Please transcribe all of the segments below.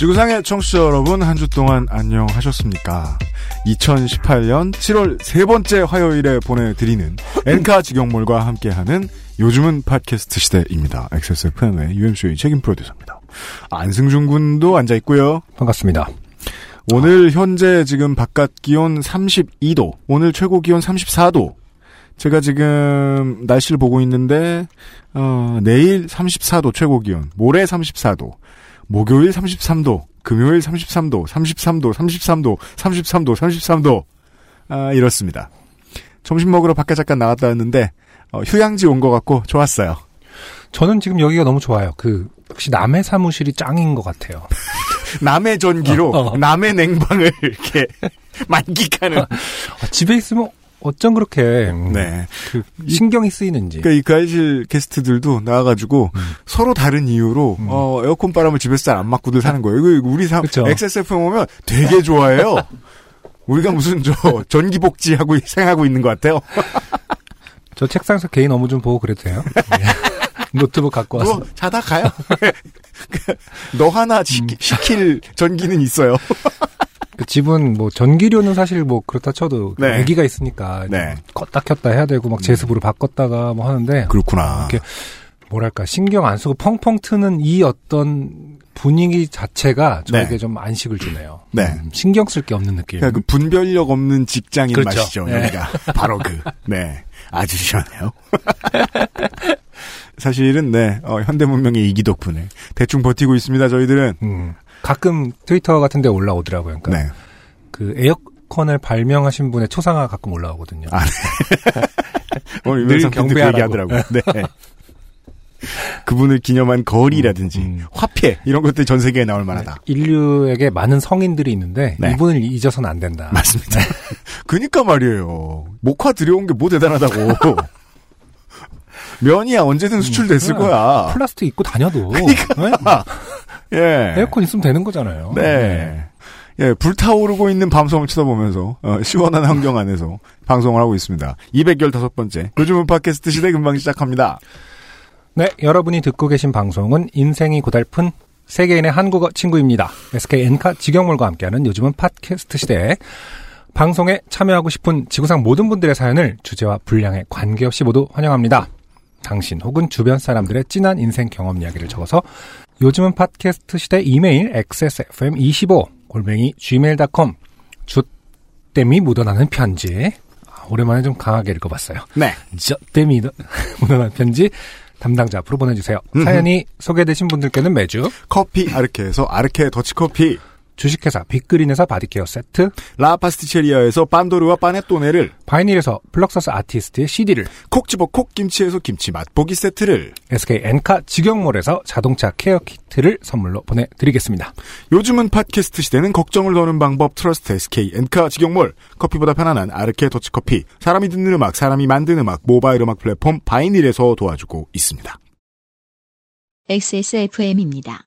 지구상의 청취자 여러분 한 주 동안 안녕하셨습니까? 2018년 7월 세 번째 화요일에 보내드리는 엔카 직영몰과 함께하는 요즘은 팟캐스트 시대입니다. XSFM의 UMC의 책임 프로듀서입니다. 안승준 군도 앉아 있고요. 반갑습니다. 오늘 현재 지금 바깥 기온 32도, 오늘 최고 기온 34도. 제가 지금 날씨를 보고 있는데 어, 내일 34도 최고 기온, 모레 34도, 목요일 33도, 금요일 33도, 33도, 33도, 33도, 33도. 아, 이렇습니다. 점심 먹으러 밖에 잠깐 나갔다 왔는데 어, 휴양지 온 것 같고 좋았어요. 저는 지금 여기가 너무 좋아요. 그 역시 남의 사무실이 짱인 것 같아요. 남의 전기로 어, 어. 남의 냉방을 이렇게 만끽하는. 아, 집에 있으면 어쩜 그렇게 음, 네. 그 신경이 쓰이는지. 그러니까 이 가이실 게스트들도 나와가지고 음. 서로 다른 이유로 음. 어, 에어컨 바람을 집에서 잘 안 맞고들 사는 거예요. 이거 우리 사 그쵸. XSFM 오면 되게 좋아해요. 우리가 무슨 저 전기 복지 하고 생각하고 있는 것 같아요. 저 책상에서 개인 업무 좀 보고 그래도 돼요? 네. 노트북 갖고 와서. 뭐 자다 가요. 너 하나 시, 음. 시킬 전기는 있어요. 그 집은 뭐 전기료는 사실 뭐 그렇다 쳐도 그 네. 아기가 있으니까 네. 껐다 켰다 해야 되고 막 제습으로 바꿨다가 뭐 하는데 그렇구나. 이렇게 뭐랄까 신경 안 쓰고 펑펑 트는 이 어떤 분위기 자체가 저에게 네. 좀 안식을 주네요. 네. 음, 신경 쓸 게 없는 느낌. 그러니까 그 분별력 없는 직장인 그렇죠. 맛이죠. 네. 여기가 바로 그. 네. 아주 시원해요. 사실은 네 어, 현대 문명의 이기 덕분에 대충 버티고 있습니다. 저희들은. 음, 가끔 트위터 같은 데 올라오더라고요. 그러니까 네. 그 에어컨을 발명하신 분의 초상화가 가끔 올라오거든요. 아, 오늘 늘 유명상 팬들 그 경배하라고. 얘기하더라고요. 네. 그분을 기념한 거리라든지 음. 화폐 이런 것들이 전 세계에 나올 만하다. 인류에게 많은 성인들이 있는데 네. 이분을 잊어서는 안 된다. 맞습니다. 그니까 말이에요. 목화 들여온 게 뭐 대단하다고. 면이야 언제든 수출됐을 음, 거야. 플라스틱 입고 다녀도 네? 예. 에어컨 있으면 되는 거잖아요. 네. 예, 불타오르고 있는 밤섬을 쳐다보면서 어, 시원한 환경 안에서 방송을 하고 있습니다. 215번째 요즘은 팟캐스트 시대 금방 시작합니다. 네, 여러분이 듣고 계신 방송은 인생이 고달픈 세계인의 한국어 친구입니다. SK 엔카 직영몰과 함께하는 요즘은 팟캐스트 시대. 방송에 참여하고 싶은 지구상 모든 분들의 사연을 주제와 분량에 관계없이 모두 환영합니다. 당신 혹은 주변 사람들의 진한 인생 경험 이야기를 적어서 요즘은 팟캐스트 시대 이메일 xsfm25 골뱅이 gmail.com 주땜이 묻어나는 편지 아, 오랜만에 좀 강하게 읽어봤어요. 네. 저땜이 묻어나는 편지 담당자 앞으로 보내주세요. 사연이 소개되신 분들께는 매주 커피 아르케에서 아르케 더치커피 주식회사 빅그린에서 body care 세트, 라파스티체리아에서 pandoro와 panettone를 바이닐에서 플럭서스 아티스트의 CD를, 콕 집어 콕 김치에서 김치 맛보기 세트를 SK 엔카 직영몰에서 자동차 care 키트를 선물로 보내드리겠습니다. 요즘은 팟캐스트 시대는 걱정을 더는 방법 trust SK 엔카 직영몰 커피보다 편안한 아르케 더치커피 사람이 듣는 음악 사람이 만드는 음악 모바일 음악 플랫폼 바이닐에서 도와주고 있습니다. XSFM입니다.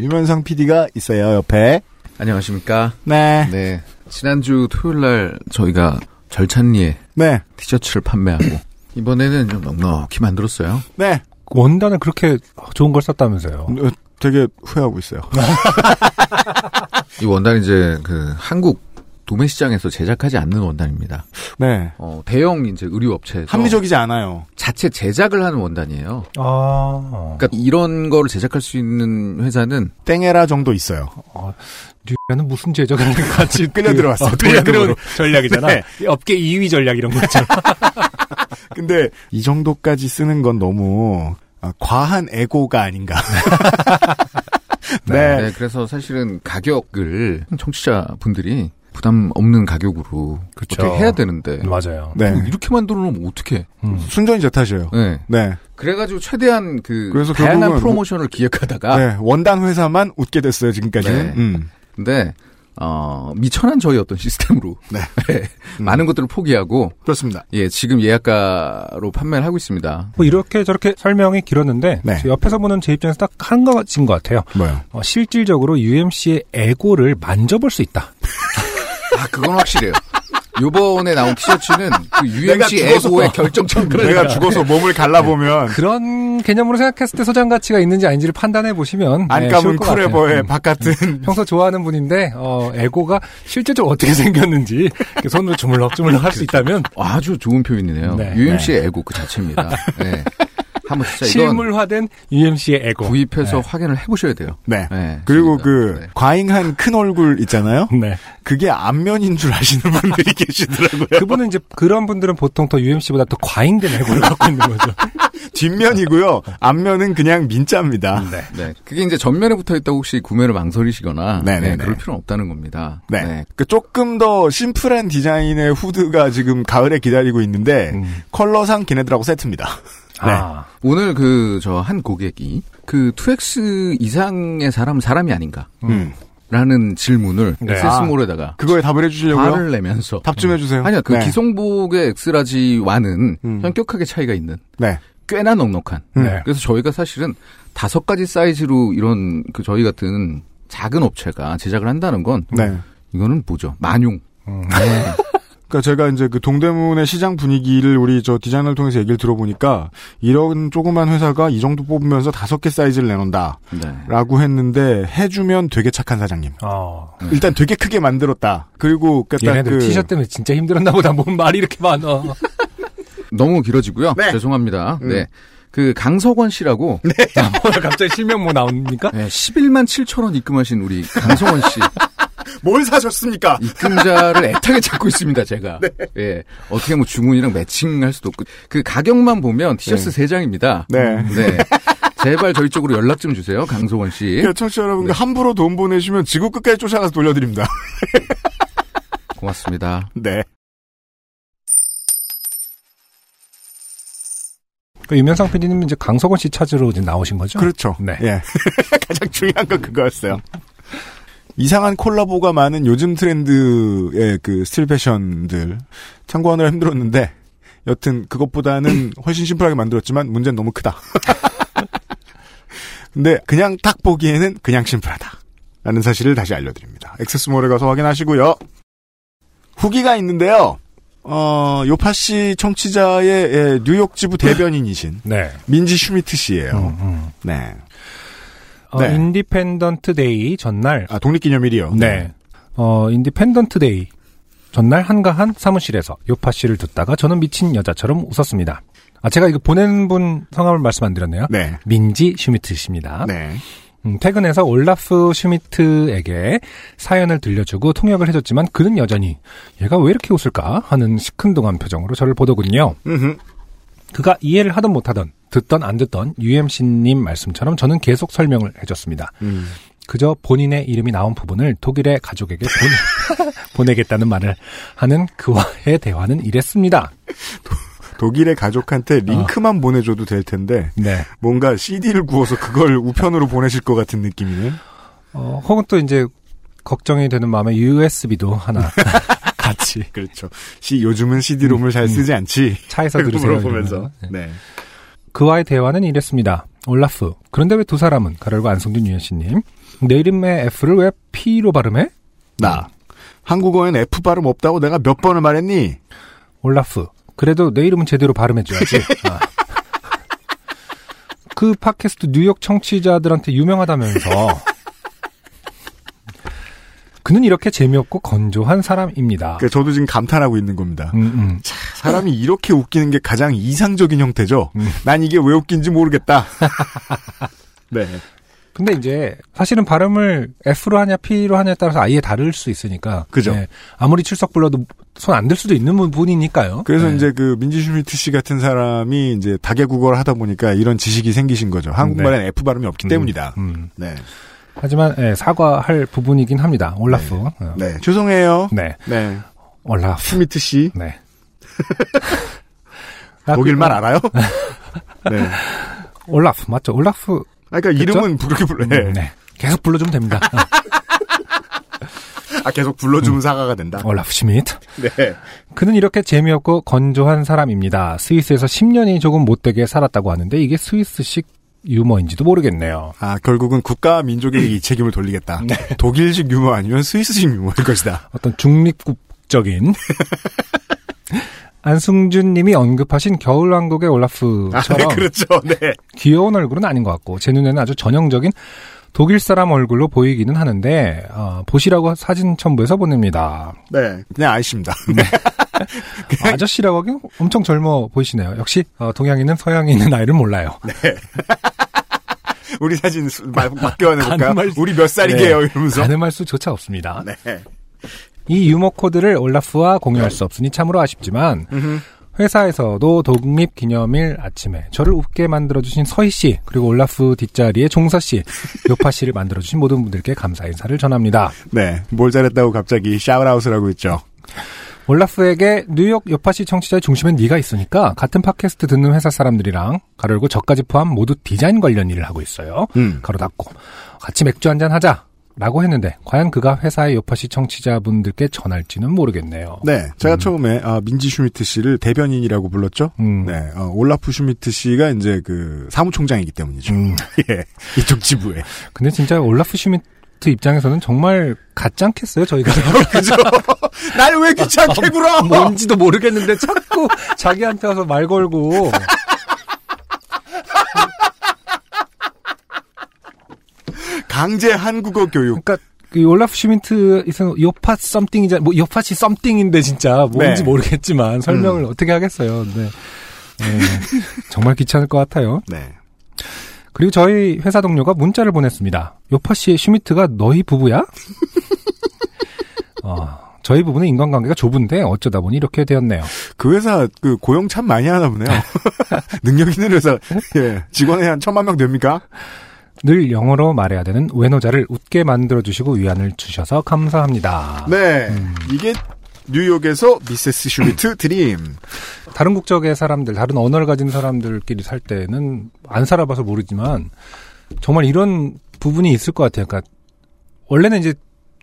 유면상 PD가 있어요, 옆에. 안녕하십니까. 네. 네. 지난주 토요일 날 저희가 절찬리에 네. 티셔츠를 판매하고 이번에는 좀 넉넉히 만들었어요. 네. 원단을 그렇게 좋은 걸 썼다면서요. 어, 되게 후회하고 있어요. 이 원단은 이제 그 한국 도매 시장에서 제작하지 않는 원단입니다. 네. 어, 대형 이제 의류 업체에서 합리적이지 않아요. 자체 제작을 하는 원단이에요. 아, 그러니까 이런 거를 제작할 수 있는 회사는 땡에라 정도 있어요. 뉴라는 무슨 제작을 같이 끌려 들어왔어요. 어, 끌려 들어온 동양으로. 전략이잖아. 네. 업계 2위 전략 이런 거죠. 근데 이 정도까지 쓰는 건 너무 아, 과한 에고가 아닌가. 네. 네, 그래서 사실은 가격을 청취자 분들이 부담 없는 가격으로 그쵸. 어떻게 해야 되는데 맞아요. 네. 이렇게 만들어 놓으면 어떻게? 음. 순전히 제 탓이에요. 네. 네. 그래가지고 최대한 그 그래서 다양한 결국은 프로모션을 기획하다가 네. 원단 회사만 웃게 됐어요, 지금까지는. 네. 음. 근데 어 미천한 저희 어떤 시스템으로 네. 음. 많은 것들을 포기하고 그렇습니다. 예 지금 예약가로 판매를 하고 있습니다. 뭐 이렇게 저렇게 설명이 길었는데 네. 저 옆에서 보는 제 입장에서 딱 한 가지인 것 같아요. 뭐요? 어, 실질적으로 UMC의 에고를 만져볼 수 있다. 아 그건 확실해요. 요번에 나온 티셔츠는 그 UMC 에고의 결정적 내가 죽어서 몸을 갈라보면 그런 개념으로 생각했을 때 소장 가치가 있는지 아닌지를 판단해 보시면 안 감은 쿨에버의 바깥은 평소 좋아하는 분인데 어, 에고가 실제적으로 어떻게 생겼는지 손으로 주물럭 주물럭 할 수 있다면 아주 좋은 표현이네요. 네. UMC 의 에고 그 자체입니다. 네. 한번 진짜 실물화된 UMC의 에고. 구입해서 네. 확인을 해보셔야 돼요. 네. 네, 그리고 진짜. 그 네. 과잉한 큰 얼굴 있잖아요. 네. 그게 안면인 줄 아시는 분들이 계시더라고요. 그분은 이제 그런 분들은 보통 더 UMC보다 더 과잉된 에고를 갖고 있는 거죠. 뒷면이고요. 앞면은 그냥 민자입니다. 네. 네. 그게 이제 전면에 붙어 있다고 혹시 구매를 망설이시거나 네네네. 네, 그럴 필요는 없다는 겁니다. 네. 그 조금 더 심플한 디자인의 후드가 지금 가을에 기다리고 있는데 음. 컬러상 걔네들하고 세트입니다. 네. 아, 오늘 그 저 한 고객이 그 2X 이상의 사람 사람이 아닌가? 음. 라는 질문을 네. XS몰에다가 그거에 답을 해주시려고요? 화를 내면서 답 좀 해주세요. 아니야 그 네. 기성복의 X-large와는 음. 현격하게 차이가 있는 네. 꽤나 넉넉한 네. 그래서 저희가 사실은 다섯 가지 사이즈로 이런 그 저희 같은 작은 업체가 제작을 한다는 건 네. 이거는 뭐죠 만용 음. 그러니까 제가 이제 그 동대문의 시장 분위기를 우리 저 디자이너를 통해서 얘기를 들어보니까 이런 조그만 회사가 이 정도 뽑으면서 다섯 개 사이즈를 내놓는다. 네. 라고 했는데 해주면 되게 착한 사장님. 어. 일단 되게 크게 만들었다. 그리고 그러니까 그 티셔츠 때문에 진짜 힘들었나 보다. 뭔 말이 이렇게 많아. 너무 길어지고요 네. 죄송합니다 음. 네. 그 강석원 씨라고 오늘 갑자기 실명 뭐 나옵니까? 네, 11만 7천 원 입금하신 우리 강성원 씨 뭘 사셨습니까? 입금자를 애타게 찾고 있습니다, 제가. 예. 어떻게 뭐 주문이랑 매칭할 수도 없고. 그 가격만 보면 티셔츠 세 장입니다. 네. 네. 제발 저희 쪽으로 연락 좀 주세요, 강소원 씨. 그러니까 청취자 여러분 네. 함부로 돈 보내시면 지구 끝까지 쫓아가서 돌려드립니다. 고맙습니다. 네. 그 유면상 PD님 이제 강석원 씨 찾으러 이제 나오신 거죠? 그렇죠. 네. 예. 가장 중요한 건 그거였어요. 이상한 콜라보가 많은 요즘 트렌드의 그 street 패션들 참고하느라 힘들었는데 여튼 그것보다는 훨씬 심플하게 만들었지만 문제는 너무 크다. 근데 그냥 딱 보기에는 그냥 심플하다. 라는 사실을 다시 알려드립니다. XS몰에 가서 확인하시고요. 후기가 있는데요. 어, 요팟시 청취자의 예, 뉴욕 지부 대변인이신 네. 민지 슈미트 씨예요. 음, 음. 네. 어, 네. Independent Day 전날 아, 독립기념일이요. 네. 어, Independent Day 전날 한가한 사무실에서 요팟시를 듣다가 저는 미친 여자처럼 웃었습니다. 아, 제가 이거 보낸 분 성함을 말씀 안 드렸네요. 네. 민지 슈미트 씨입니다. 네. 음, 퇴근해서 올라프 슈미트에게 사연을 들려주고 통역을 해줬지만 그는 여전히 얘가 왜 이렇게 웃을까 하는 시큰둥한 표정으로 저를 보더군요. 음흠. 그가 이해를 하든 못하든 듣던 안 듣던 UMC님 말씀처럼 저는 계속 설명을 해줬습니다. 음. 그저 본인의 이름이 나온 부분을 독일의 가족에게 보내, 보내겠다는 말을 하는 그와의 대화는 이랬습니다. 독일의 가족한테 링크만 보내줘도 될 텐데 네. 뭔가 CD를 구워서 그걸 우편으로 보내실 것 같은 느낌이네. 어, 혹은 또 이제 걱정이 되는 마음에 USB도 하나 같이 그렇죠. 시, 요즘은 CD롬을 잘 쓰지 않지. 차에서 들으세요. 이러면. 네. 그와의 대화는 이랬습니다. 올라프. 그런데 왜 두 사람은? 가르고 안성준 유현 씨님. 내 이름의 F를 왜 P로 발음해? 나. 한국어엔 F 발음 없다고 내가 몇 번을 말했니? 올라프. 그래도 내 이름은 제대로 발음해줘야지. 아. 그 팟캐스트 뉴욕 청취자들한테 유명하다면서. 그는 이렇게 재미없고 건조한 사람입니다. 그 저도 지금 감탄하고 있는 겁니다. 음, 음. 사람이 이렇게 웃기는 게 가장 이상적인 형태죠. 음. 난 이게 왜 웃긴지 모르겠다. 네. 근데 이제 사실은 발음을 F로 하냐 P로 하냐에 따라서 아예 다를 수 있으니까. 그죠. 네. 아무리 출석 불러도 손 안 들 수도 있는 부분이니까요. 그래서 네. 이제 그 민지 슈미트 씨 같은 사람이 이제 다개국어를 하다 보니까 이런 지식이 생기신 거죠. 한국말엔 F 발음이 없기 때문이다. 음. 네. 하지만 예, 사과할 부분이긴 합니다. 올라프. 어. 네. 죄송해요. 네. 네. 올라프. 슈미트 씨. 네. 아, 독일말 그, 알아요? 네. 올라프 맞죠? 올라프. 아, 그러니까 이름은 그렇게 불러요. 음, 네. 계속 불러주면 됩니다. 아, 계속 불러주면 사과가 된다. 올라프 슈미트. 네. 그는 이렇게 재미없고 건조한 사람입니다. 스위스에서 10년이 조금 못되게 살았다고 하는데 이게 스위스식 유머인지도 모르겠네요. 아, 결국은 국가 민족에게 이 책임을 돌리겠다. 독일식 유머 아니면 스위스식 유머일 것이다. 어떤 중립국적인 안승준 님이 언급하신 겨울왕국의 아, 올라프처럼 네, 그렇죠. 네. 귀여운 얼굴은 아닌 것 같고 제 눈에는 아주 전형적인 독일 사람 얼굴로 보이기는 하는데 어, 보시라고 사진 첨부해서 보냅니다. 네. 그냥 아이씨입니다. 아저씨라고 하기엔 엄청 젊어 보이시네요. 역시 어, 동양인은 서양인의 나이를 몰라요. 우리 사진 맡겨내볼까요? 우리 몇 살이게요? 이러면서. 가늠할 수조차 없습니다. 네. 이 유머 코드를 올라프와 공유할 수 없으니 참으로 아쉽지만 음흠. 회사에서도 독립기념일 아침에 저를 웃게 만들어주신 서희 씨 그리고 올라프 뒷자리에 종서 씨, 요파 씨를 만들어주신 모든 분들께 감사 인사를 전합니다. 네. 뭘 잘했다고 갑자기 하고 있죠. 올라프에게 뉴욕 요파 씨 청취자의 중심엔 네가 있으니까 같은 팟캐스트 듣는 회사 사람들이랑 가로 열고 저까지 포함 모두 디자인 관련 일을 하고 있어요. 음. 가로 닫고 같이 맥주 한잔 하자. 라고 했는데 과연 그가 회사의 요파시 청취자분들께 전할지는 모르겠네요. 네. 제가 처음에, 아, 민지 슈미트 씨를 대변인이라고 불렀죠? 음. 네. 어, 올라프 슈미트 씨가 이제 그 사무총장이기 때문이죠. 음. 예. 이쪽 지부에. 근데 진짜 올라프 슈미트 입장에서는 정말 같지 않겠어요, 저희가. 그죠? 날 왜 귀찮게 굴어! 뭔지도 모르겠는데 자꾸 자기한테 와서 말 걸고. 강제 한국어 교육. 그러니까 그 올라프 슈미트 있으면 요파 something이자 뭐 요파시 something인데 진짜 뭔지 네. 모르겠지만 설명을 어떻게 하겠어요. 근데 네, 정말 귀찮을 것 같아요. 네. 그리고 저희 회사 동료가 문자를 보냈습니다. 요파 씨의 슈미트가 너희 부부야? 어, 저희 부부는 인간관계가 좁은데 어쩌다 보니 이렇게 되었네요. 그 회사 그 고용 참 많이 하나 보네요. 능력 있는 회사. 예. 직원이 한 천만 명 됩니까? 늘 영어로 말해야 되는 외노자를 웃게 만들어주시고 위안을 주셔서 감사합니다. 네. 이게 뉴욕에서 미세스 슈미트 드림. 다른 국적의 사람들, 다른 언어를 가진 사람들끼리 살 때는 안 살아봐서 모르지만 정말 이런 부분이 있을 것 같아요. 그러니까 원래는 이제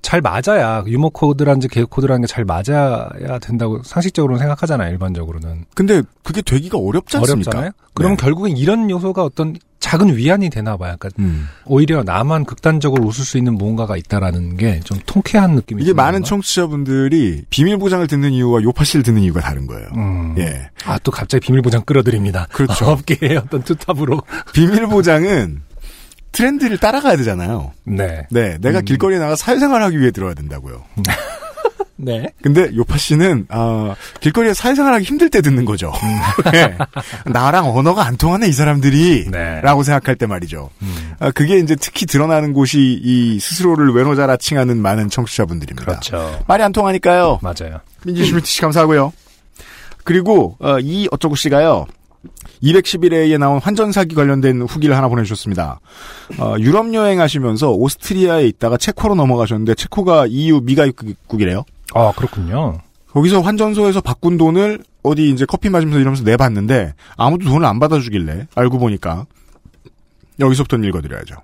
잘 맞아야 유머 코드라든지 개그 코드라는 게 잘 맞아야 된다고 상식적으로는 생각하잖아요. 일반적으로는 근데 그게 되기가 어렵지 않습니까? 어렵잖아요. 그러면 네. 결국엔 이런 요소가 어떤 작은 위안이 되나 봐요. 그러니까 음. 오히려 나만 극단적으로 웃을 수 있는 무언가가 있다라는 게 좀 통쾌한 느낌이 이게 많은 건가? 청취자분들이 비밀 보장을 듣는 이유와 요파 씨를 듣는 이유가 다른 거예요. 음. 예. 아, 또 갑자기 비밀 보장 끌어드립니다. 그렇죠. 업계의 어떤 투탑으로. 비밀 보장은 트렌드를 따라가야 되잖아요. 네. 네, 내가 음. 길거리에 나가 사회생활하기 위해 들어야 된다고요. 네. 근데 요파 씨는 아, 길거리에 사회생활하기 힘들 때 듣는 거죠. 네. 나랑 언어가 안 통하네 이 사람들이. 네. 라고 생각할 때 말이죠. 음. 아, 그게 이제 특히 드러나는 곳이 이 스스로를 외노자라 칭하는 많은 청취자분들입니다. 그렇죠. 말이 안 통하니까요. 맞아요. 민지 슈미트 씨 감사하고요. 그리고 어, 이 어쩌고 씨가요. 211회에 나온 환전 사기 관련된 후기를 하나 보내주셨습니다. 어, 유럽 여행하시면서 오스트리아에 있다가 체코로 넘어가셨는데 체코가 EU 미가입국이래요. 아, 그렇군요. 거기서 환전소에서 바꾼 돈을 어디 이제 커피 마시면서 이러면서 내봤는데 아무도 돈을 안 받아주길래 알고 보니까 여기서부터 읽어드려야죠.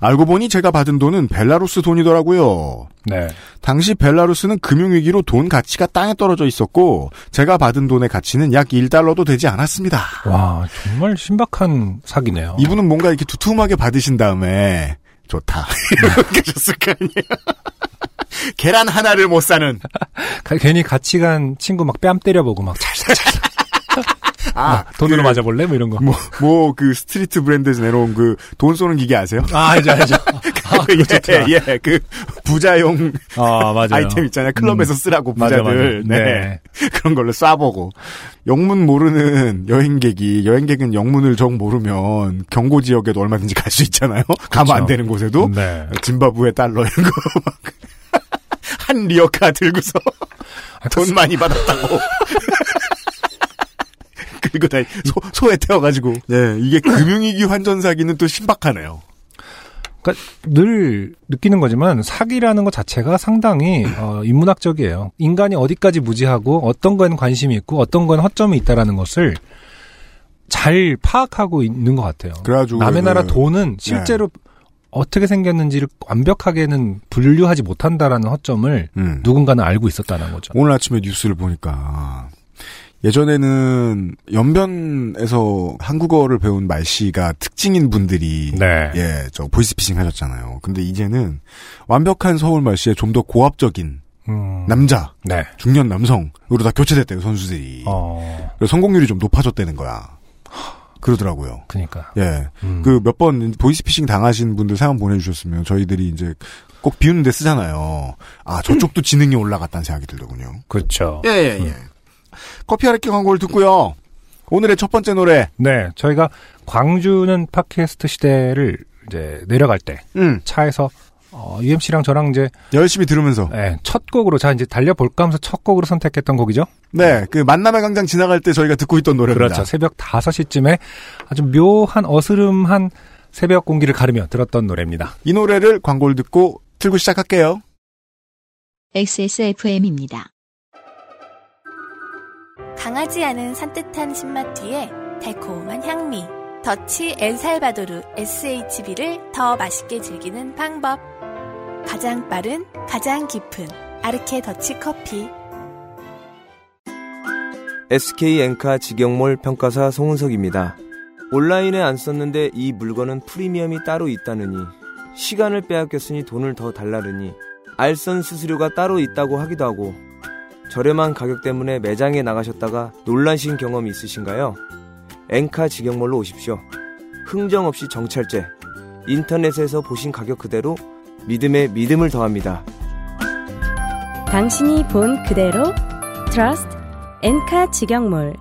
알고 보니 제가 받은 돈은 벨라루스 돈이더라고요. 네. 당시 벨라루스는 금융위기로 돈 가치가 땅에 떨어져 있었고 제가 받은 돈의 가치는 약 1달러도 되지 않았습니다. 와, 정말 신박한 사기네요. 이분은 뭔가 이렇게 두툼하게 받으신 다음에 좋다 이렇게 하셨을 거 아니에요. 계란 하나를 못 사는 가- 괜히 같이 간 친구 막 뺨 때려보고 막 찰싹찰싹. 아 돈으로 그, 맞아볼래? 뭐 이런 거. 뭐 그 스트리트 브랜드에서 내놓은 그 돈 쏘는 기계 아세요? 아, 알죠, 알죠. 아, 좋더라. 예, 예, 그 부자용 아, 맞아요. 아이템 있잖아요. 클럽에서 음. 쓰라고 맞아, 부자들. 맞아. 네. 그런 걸로 쏴보고. 영문 모르는 여행객이, 여행객은 영문을 정 모르면 경고 지역에도 얼마든지 갈 수 있잖아요. 가면 안 되는 곳에도. 네. 짐바브웨 달러 이런 거 막. 한 리어카 들고서 돈 많이 받았다고. 그리고 다 소, 소에 태워가지고. 네, 이게 금융위기 환전 사기는 또 신박하네요. 그러니까 늘 느끼는 거지만 사기라는 것 자체가 상당히 어, 인문학적이에요. 인간이 어디까지 무지하고 어떤 건 관심이 있고 어떤 건 허점이 있다라는 것을 잘 파악하고 있는 것 같아요. 그래가지고 남의 나라 그- 돈은 실제로 어떻게 생겼는지를 완벽하게는 분류하지 못한다라는 허점을 음. 누군가는 알고 있었다는 거죠. 오늘 아침에 뉴스를 보니까 예전에는 연변에서 한국어를 배운 말씨가 특징인 분들이 네. 예, 저 보이스피싱 하셨잖아요. 근데 이제는 완벽한 서울 말씨에 좀 더 고압적인 음, 남자, 네. 중년 남성으로 다 교체됐대요, 선수들이. 어, 그래서 성공률이 좀 높아졌다는 거야. 그러더라고요. 그니까. 예. 음. 그몇 번 보이스피싱 당하신 분들 사연 보내주셨으면 저희들이 이제 꼭 비우는데 쓰잖아요. 아, 저쪽도 지능이 올라갔다는 생각이 들더군요. 그렇죠. 예, 예, 예. 커피 아르키 광고를 듣고요. 오늘의 첫 번째 노래. 네, 저희가 광주는 팟캐스트 시대를 이제 내려갈 때 음, 차에서 어, UMC랑 저랑 이제 열심히 들으면서. 예, 첫 곡으로 자 이제 달려볼까 하면서 첫 곡으로 선택했던 곡이죠. 네, 그 만남의 강장 지나갈 때 저희가 듣고 있던 노래입니다. 그렇죠. 새벽 5시쯤에 아주 묘한 어스름한 새벽 공기를 가르며 들었던 노래입니다. 이 노래를 광고를 듣고 틀고 시작할게요. XSFM입니다. 강하지 않은 산뜻한 신맛 뒤에 달콤한 향미. 더치 엘살바도르 SHB를 더 맛있게 즐기는 방법. 가장 빠른, 가장 깊은 아르케 더치 커피. SK 엔카 직영몰 평가사 송은석입니다. 온라인에 안 썼는데 이 물건은 프리미엄이 따로 있다느니 시간을 빼앗겼으니 돈을 더 달라느니 알선 수수료가 따로 있다고 하기도 하고 저렴한 가격 때문에 매장에 나가셨다가 놀라신 경험이 있으신가요? 엔카 직영몰로 오십시오. 흥정 없이 정찰제 인터넷에서 보신 가격 그대로 믿음에 믿음을 더합니다. 당신이 본 그대로 Trust 엔카 직영몰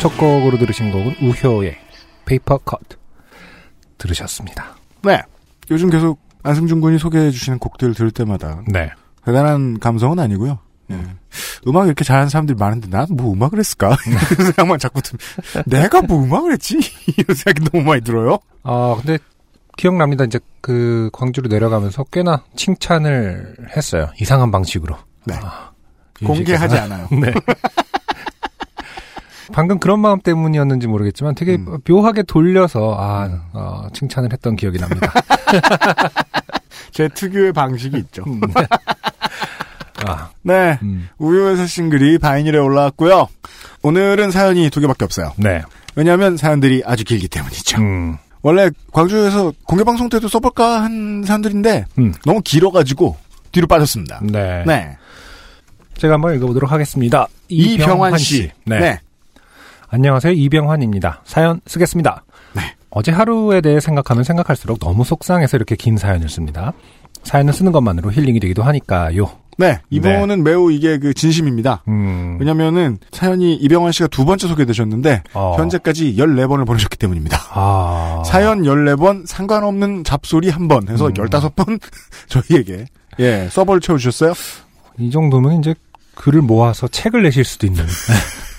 첫 곡으로 들으신 곡은 우효의 Paper Cut 들으셨습니다. 네. 요즘 계속 안승준 군이 소개해 주시는 곡들 들을 때마다 네. 대단한 감성은 아니고요. 예. 음악 이렇게 잘하는 사람들이 많은데 난 뭐 음악을 했을까? 이런 생각만 자꾸 들 내가 뭐 음악을 했지? 이런 생각이 너무 많이 들어요. 아, 근데 기억납니다. 이제 그 광주로 내려가면서 꽤나 칭찬을 했어요. 이상한 방식으로. 네. 아, 공개하지. 않아요. 네. 방금 그런 마음 때문이었는지 모르겠지만 되게 음. 묘하게 돌려서 아, 어, 칭찬을 했던 기억이 납니다. 제 특유의 방식이 있죠. 음. 아, 네. 음. 우유에서 싱글이 바이닐에 올라왔고요. 오늘은 사연이 두 개밖에 없어요. 네. 왜냐하면 사연들이 아주 길기 때문이죠. 음. 원래 광주에서 공개 방송 때도 써볼까 한 사연들인데 음. 너무 길어가지고 뒤로 빠졌습니다. 네. 네. 제가 한번 읽어보도록 하겠습니다. 이병환 씨. 네. 안녕하세요. 이병환입니다. 사연 쓰겠습니다. 네. 어제 하루에 대해 생각하면 생각할수록 너무 속상해서 이렇게 긴 사연을 씁니다. 사연을 쓰는 것만으로 힐링이 되기도 하니까요. 네. 이번은 매우 이게 그 진심입니다. 음, 왜냐면은 사연이 이병환 씨가 두 번째 소개되셨는데 어. 현재까지 14번을 보내셨기 때문입니다. 아, 사연 14번 상관없는 잡소리 한 번 해서 음. 15번 저희에게 예, 서버를 채워 주셨어요. 이 정도면 이제 글을 모아서 책을 내실 수도 있는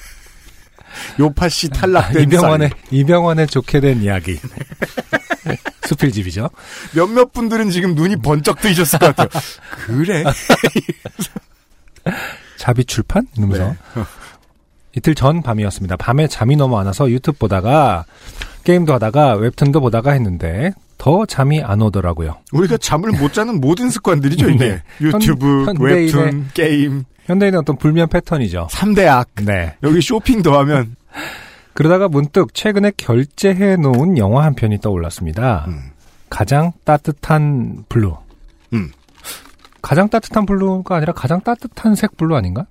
요파 씨 탈락된 이병헌의 쌀. 이병헌의 좋게 된 이야기. 수필집이죠. 몇몇 분들은 지금 눈이 번쩍 뜨이셨을 것 같아요. 그래? 자비 출판 이러면서 네. 이틀 전 밤이었습니다. 밤에 잠이 너무 안 와서 유튜브 보다가 게임도 하다가 웹툰도 보다가 했는데 더 잠이 안 오더라고요. 우리가 잠을 못 자는 모든 습관들이죠, 이게. 네. 유튜브, 현- 웹툰, 게임, 현대인의 어떤 불면 패턴이죠. 3대 악. 네. 여기 쇼핑 더하면 그러다가 문득 최근에 결제해 놓은 영화 한 편이 떠올랐습니다. 음. 가장 따뜻한 블루. 음. 가장 따뜻한 블루가 아니라 가장 따뜻한 색 블루 아닌가?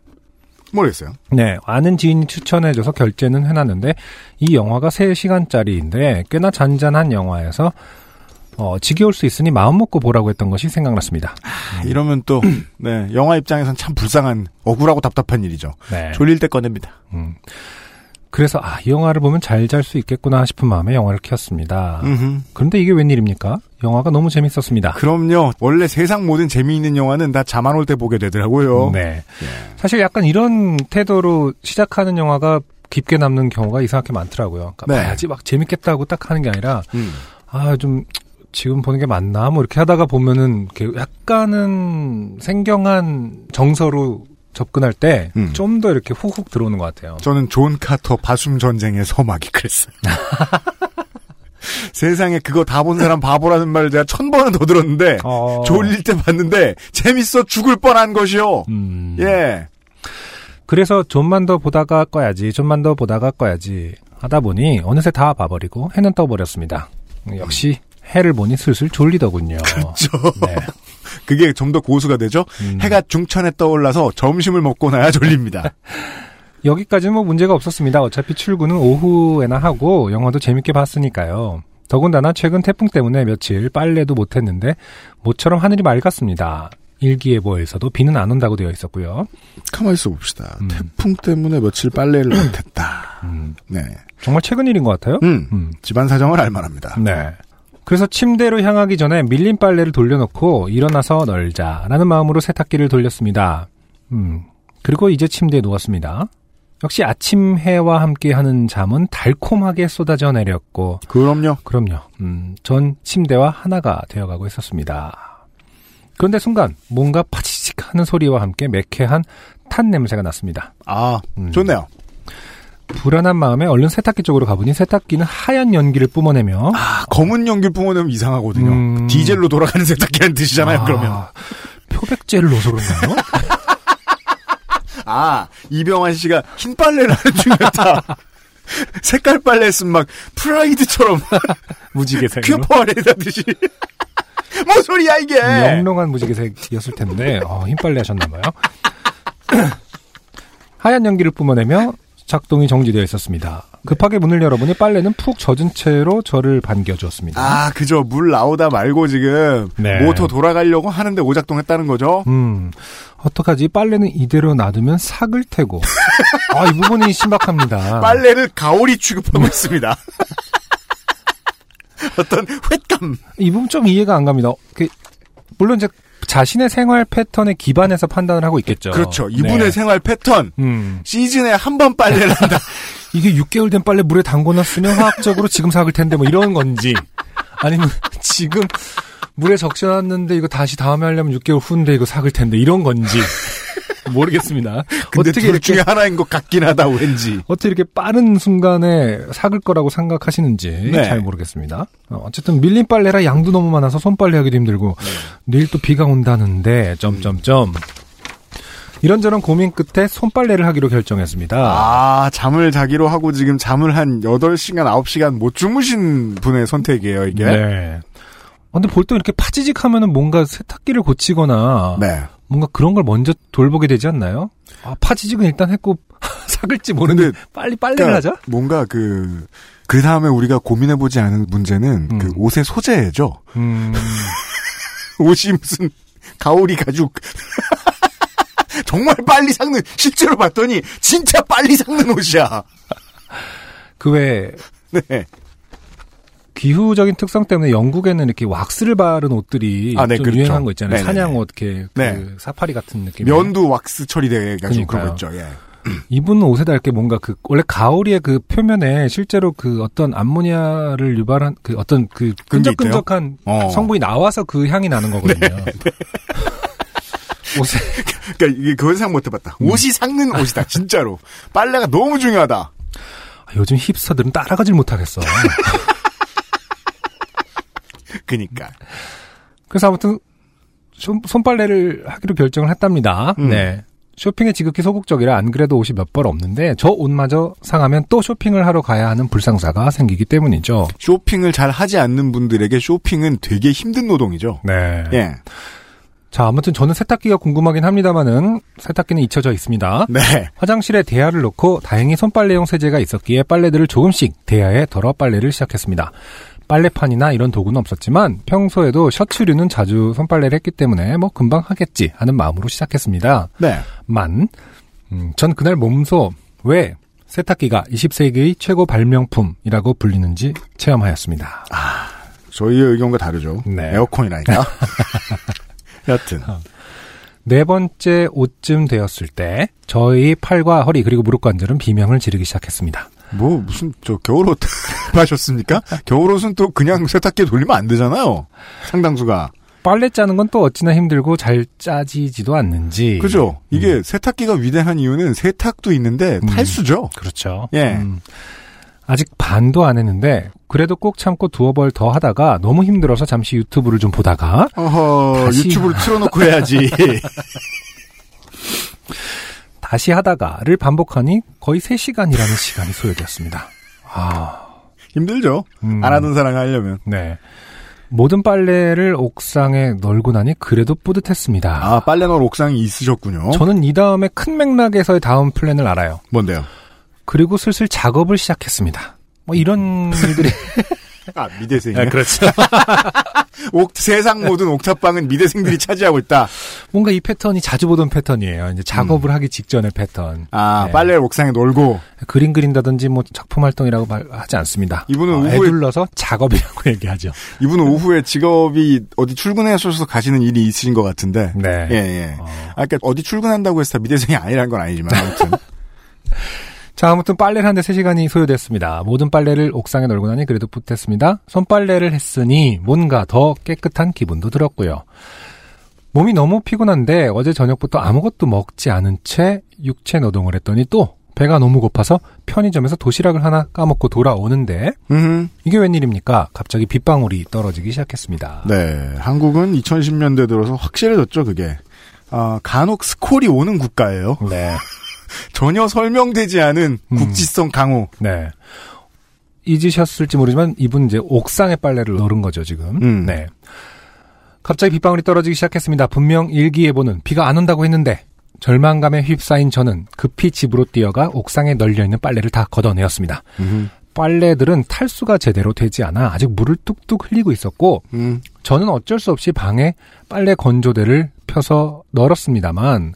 모르겠어요. 네, 아는 지인이 추천해줘서 결제는 해놨는데 이 영화가 3시간짜리인데 꽤나 잔잔한 영화여서 어, 지겨울 수 있으니 마음 먹고 보라고 했던 것이 생각났습니다. 아, 이러면 또, 네, 영화 입장에선 참 불쌍한, 억울하고 답답한 일이죠. 네. 졸릴 때 꺼냅니다. 음. 그래서 아, 이 영화를 보면 잘 잘 수 있겠구나 싶은 마음에 영화를 켰습니다. 음흠. 그런데 이게 웬일입니까? 영화가 너무 재밌었습니다. 그럼요. 원래 세상 모든 재미있는 영화는 다 잠 안 올 때 보게 되더라고요. 네. 사실 약간 이런 태도로 시작하는 영화가 깊게 남는 경우가 이상하게 많더라고요. 그러니까 네. 봐야지 막 재밌겠다고 딱 하는 게 아니라 음. 아, 좀, 지금 보는 게 맞나? 뭐, 이렇게 하다가 보면은, 약간은 생경한 정서로 접근할 때, 음. 좀더 이렇게 훅훅 들어오는 것 같아요. 저는 존 카터 바숨 전쟁의 서막이 그랬어요. 세상에 그거 다 본 사람 바보라는 말을 제가 천 번은 더 들었는데 어, 졸릴 때 봤는데 재밌어 죽을 뻔한 것이요. 음. 예. 그래서 좀만 더 보다가 꺼야지, 좀만 더 보다가 꺼야지 하다 보니, 어느새 다 봐버리고, 해는 떠버렸습니다. 역시, 해를 보니 슬슬 졸리더군요. 그렇죠. 네. 그게 좀 더 고수가 되죠. 음. 해가 중천에 떠올라서 점심을 먹고 나야 졸립니다. 여기까지는 뭐 문제가 없었습니다. 어차피 출근은 오후에나 하고 영화도 재밌게 봤으니까요. 더군다나 최근 태풍 때문에 며칠 빨래도 못했는데 모처럼 하늘이 맑았습니다. 일기예보에서도 비는 안 온다고 되어 있었고요. 가만히 있어 봅시다. 음. 태풍 때문에 며칠 빨래를 못했다. 음, 네. 정말 최근 일인 것 같아요. 음. 음, 집안 사정을 알만합니다. 네. 그래서 침대로 향하기 전에 밀린 빨래를 돌려놓고 일어나서 널자라는 마음으로 세탁기를 돌렸습니다. 음, 그리고 이제 침대에 누웠습니다. 역시 아침 해와 함께하는 잠은 달콤하게 쏟아져 내렸고 그럼요. 그럼요. 음, 전 침대와 하나가 되어가고 있었습니다. 그런데 순간 뭔가 파지직 하는 소리와 함께 매캐한 탄 냄새가 났습니다. 아, 음. 좋네요. 불안한 마음에 얼른 세탁기 쪽으로 가보니 세탁기는 하얀 연기를 뿜어내며 아, 검은 연기 뿜어내면 이상하거든요. 음. 디젤로 돌아가는 세탁기라는 뜻이잖아요, 아, 그러면. 표백제를 넣어서 그런가요? 아, 이병환 씨가 흰 빨래를 하는 중이었다. 색깔 빨래 했으면 막 프라이드처럼 무지개색으로. 큐퍼를 하듯이. 뭔 소리야, 이게! 영롱한 무지개색이었을 텐데 어, 힘 빨래 하셨나봐요. 하얀 연기를 뿜어내며 작동이 정지되어 있었습니다. 급하게 문을 열어보니 빨래는 푹 젖은 채로 저를 반겨주었습니다. 아, 그죠. 물 나오다 말고 지금 네. 모터 돌아가려고 하는데 오작동했다는 거죠. 음, 어떡하지? 빨래는 이대로 놔두면 삭을 테고. 아, 이 부분이 신박합니다. 빨래를 가오리 취급하고 있습니다. 어떤 횟감. 이 부분 좀 이해가 안 갑니다. 그, 물론 이제 자신의 생활 패턴에 기반해서 판단을 하고 있겠죠. 그렇죠. 이분의 네. 생활 패턴. 음, 시즌에 한 번 빨래를 한다. 이게 6개월 된 빨래 물에 담궈놨으면 화학적으로 지금 삭을 텐데 뭐 이런 건지 아니면 지금 물에 적셔놨는데 이거 다시 다음에 하려면 6개월 후인데 이거 삭을 텐데 이런 건지 모르겠습니다. 근데 어떻게 둘 이렇게 중에 하나인 것 같긴 하다, 왠지. 어떻게 이렇게 빠른 순간에 삭을 거라고 생각하시는지 네. 잘 모르겠습니다. 어, 어쨌든 밀린 빨래라 양도 너무 많아서 손빨래 하기도 힘들고 네. 내일 또 비가 온다는데 점점점 이런저런 고민 끝에 손빨래를 하기로 결정했습니다. 아, 잠을 자기로 하고 지금 잠을 한 8시간, 9시간 못 주무신 분의 선택이에요, 이게. 네. 아, 근데 볼 때 이렇게 파지직 하면은 뭔가 세탁기를 고치거나 네. 뭔가 그런 걸 먼저 돌보게 되지 않나요? 아, 파지직은 일단 했고 삭을지 모르는데 빨리 빨래를 그러니까 하자? 뭔가 그, 그 다음에 우리가 고민해 보지 않은 문제는 음. 그 옷의 소재죠. 음, 옷이 무슨 가오리 가죽. 정말 빨리 삭는, 실제로 봤더니 진짜 빨리 삭는 옷이야. 그왜 네. 기후적인 특성 때문에 영국에는 이렇게 왁스를 바른 옷들이 아, 네, 좀 그렇죠. 유행한 거 있잖아요. 네네네. 사냥 옷, 이렇게 그 네. 사파리 같은 느낌. 면도 왁스 처리돼 가지고 그런 거. 있죠, 예. 이분은 옷에 닳게 뭔가 그 원래 가오리의 그 표면에 실제로 그 어떤 암모니아를 유발한 그 어떤 그 끈적끈적한 어. 네, 성분이 나와서 그 향이 나는 거거든요. 옷에 그러니까 이게 그건 생각 못 해봤다. 음. 옷이 삭는 옷이다, 진짜로. 빨래가 너무 중요하다. 아, 요즘 힙스터들은 따라가질 못하겠어. 그니까. 그래서 아무튼 손, 손빨래를 하기로 결정을 했답니다. 음. 네. 쇼핑에 지극히 소극적이라 안 그래도 옷이 몇 벌 없는데 저 옷마저 상하면 또 쇼핑을 하러 가야 하는 불상사가 생기기 때문이죠. 쇼핑을 잘 하지 않는 분들에게 쇼핑은 되게 힘든 노동이죠. 네. 예. 자, 아무튼 저는 세탁기가 궁금하긴 합니다만은 세탁기는 잊혀져 있습니다. 네. 화장실에 대야를 놓고 다행히 손빨래용 세제가 있었기에 빨래들을 조금씩 대야에 덜어 빨래를 시작했습니다. 빨래판이나 이런 도구는 없었지만 평소에도 셔츠류는 자주 손빨래를 했기 때문에 뭐 금방 하겠지 하는 마음으로 시작했습니다. 네. 만, 음, 전 그날 몸소 왜 세탁기가 20세기의 최고 발명품이라고 불리는지 체험하였습니다. 저희의 의견과 다르죠. 네. 에어컨이라니까. 여튼. 네 번째 옷쯤 되었을 때 저희 팔과 허리 그리고 무릎 관절은 비명을 지르기 시작했습니다. 뭐, 무슨, 저, 겨울옷 하셨습니까? 겨울옷은 또 그냥 세탁기에 돌리면 안 되잖아요. 상당수가. 빨래 짜는 건 또 어찌나 힘들고 잘 짜지지도 않는지. 그죠? 이게 음. 세탁기가 위대한 이유는 세탁도 있는데 음. 탈수죠. 그렇죠. 예. 음. 아직 반도 안 했는데 그래도 꼭 참고 두어 벌 더 하다가 너무 힘들어서 잠시 유튜브를 좀 보다가 어허, 다시- 유튜브를 틀어놓고 해야지. 다시 하다가를 반복하니 거의 3시간이라는 시간이 소요되었습니다. 아, 힘들죠. 음. 안 하던 사람 하려면. 네. 모든 빨래를 옥상에 널고 나니 그래도 뿌듯했습니다. 아, 빨래 널을 옥상이 있으셨군요. 저는 이 다음에 큰 맥락에서의 다음 플랜을 알아요. 뭔데요? 그리고 슬슬 작업을 시작했습니다. 뭐 이런 일들이 아, 미대생이요? 그렇죠. 옥, 세상 모든 옥탑방은 미대생들이 차지하고 있다. 뭔가 이 패턴이 자주 보던 패턴이에요. 이제 작업을 하기 직전의 패턴. 아, 네. 빨래를 옥상에 널고. 그림 그린다든지 뭐 작품 활동이라고 말, 하지 않습니다. 이분은 어, 오후에- 애둘러서 작업이라고 얘기하죠. 이분은 오후에 직업이 어디 출근해서 가시는 일이 있으신 것 같은데. 네. 예, 예. 어. 아, 그니까 어디 출근한다고 해서 다 미대생이 아니라는 건 아니지만, 아무튼. 자, 아무튼 빨래를 하는데 3시간이 소요됐습니다. 모든 빨래를 옥상에 널고 나니 그래도 뿌듯했습니다. 손빨래를 했으니 뭔가 더 깨끗한 기분도 들었고요. 몸이 너무 피곤한데 어제 저녁부터 아무것도 먹지 않은 채 육체 노동을 했더니 또 배가 너무 고파서 편의점에서 도시락을 하나 까먹고 돌아오는데 음. 이게 웬일입니까? 갑자기 빗방울이 떨어지기 시작했습니다. 네. 한국은 2010년대 들어서 확실해졌죠, 그게. 아, 간혹 스콜이 오는 국가예요. 네. 전혀 설명되지 않은 음. 국지성 강호. 네. 잊으셨을지 모르지만 이분 이제 옥상에 빨래를 넣은 거죠, 지금. 음. 네. 갑자기 빗방울이 떨어지기 시작했습니다. 분명 일기예보는 비가 안 온다고 했는데 절망감에 휩싸인 저는 급히 집으로 뛰어가 옥상에 널려 있는 빨래를 다 걷어내었습니다. 음. 빨래들은 탈수가 제대로 되지 않아 아직 물을 뚝뚝 흘리고 있었고 음. 저는 어쩔 수 없이 방에 빨래 건조대를 펴서 널었습니다만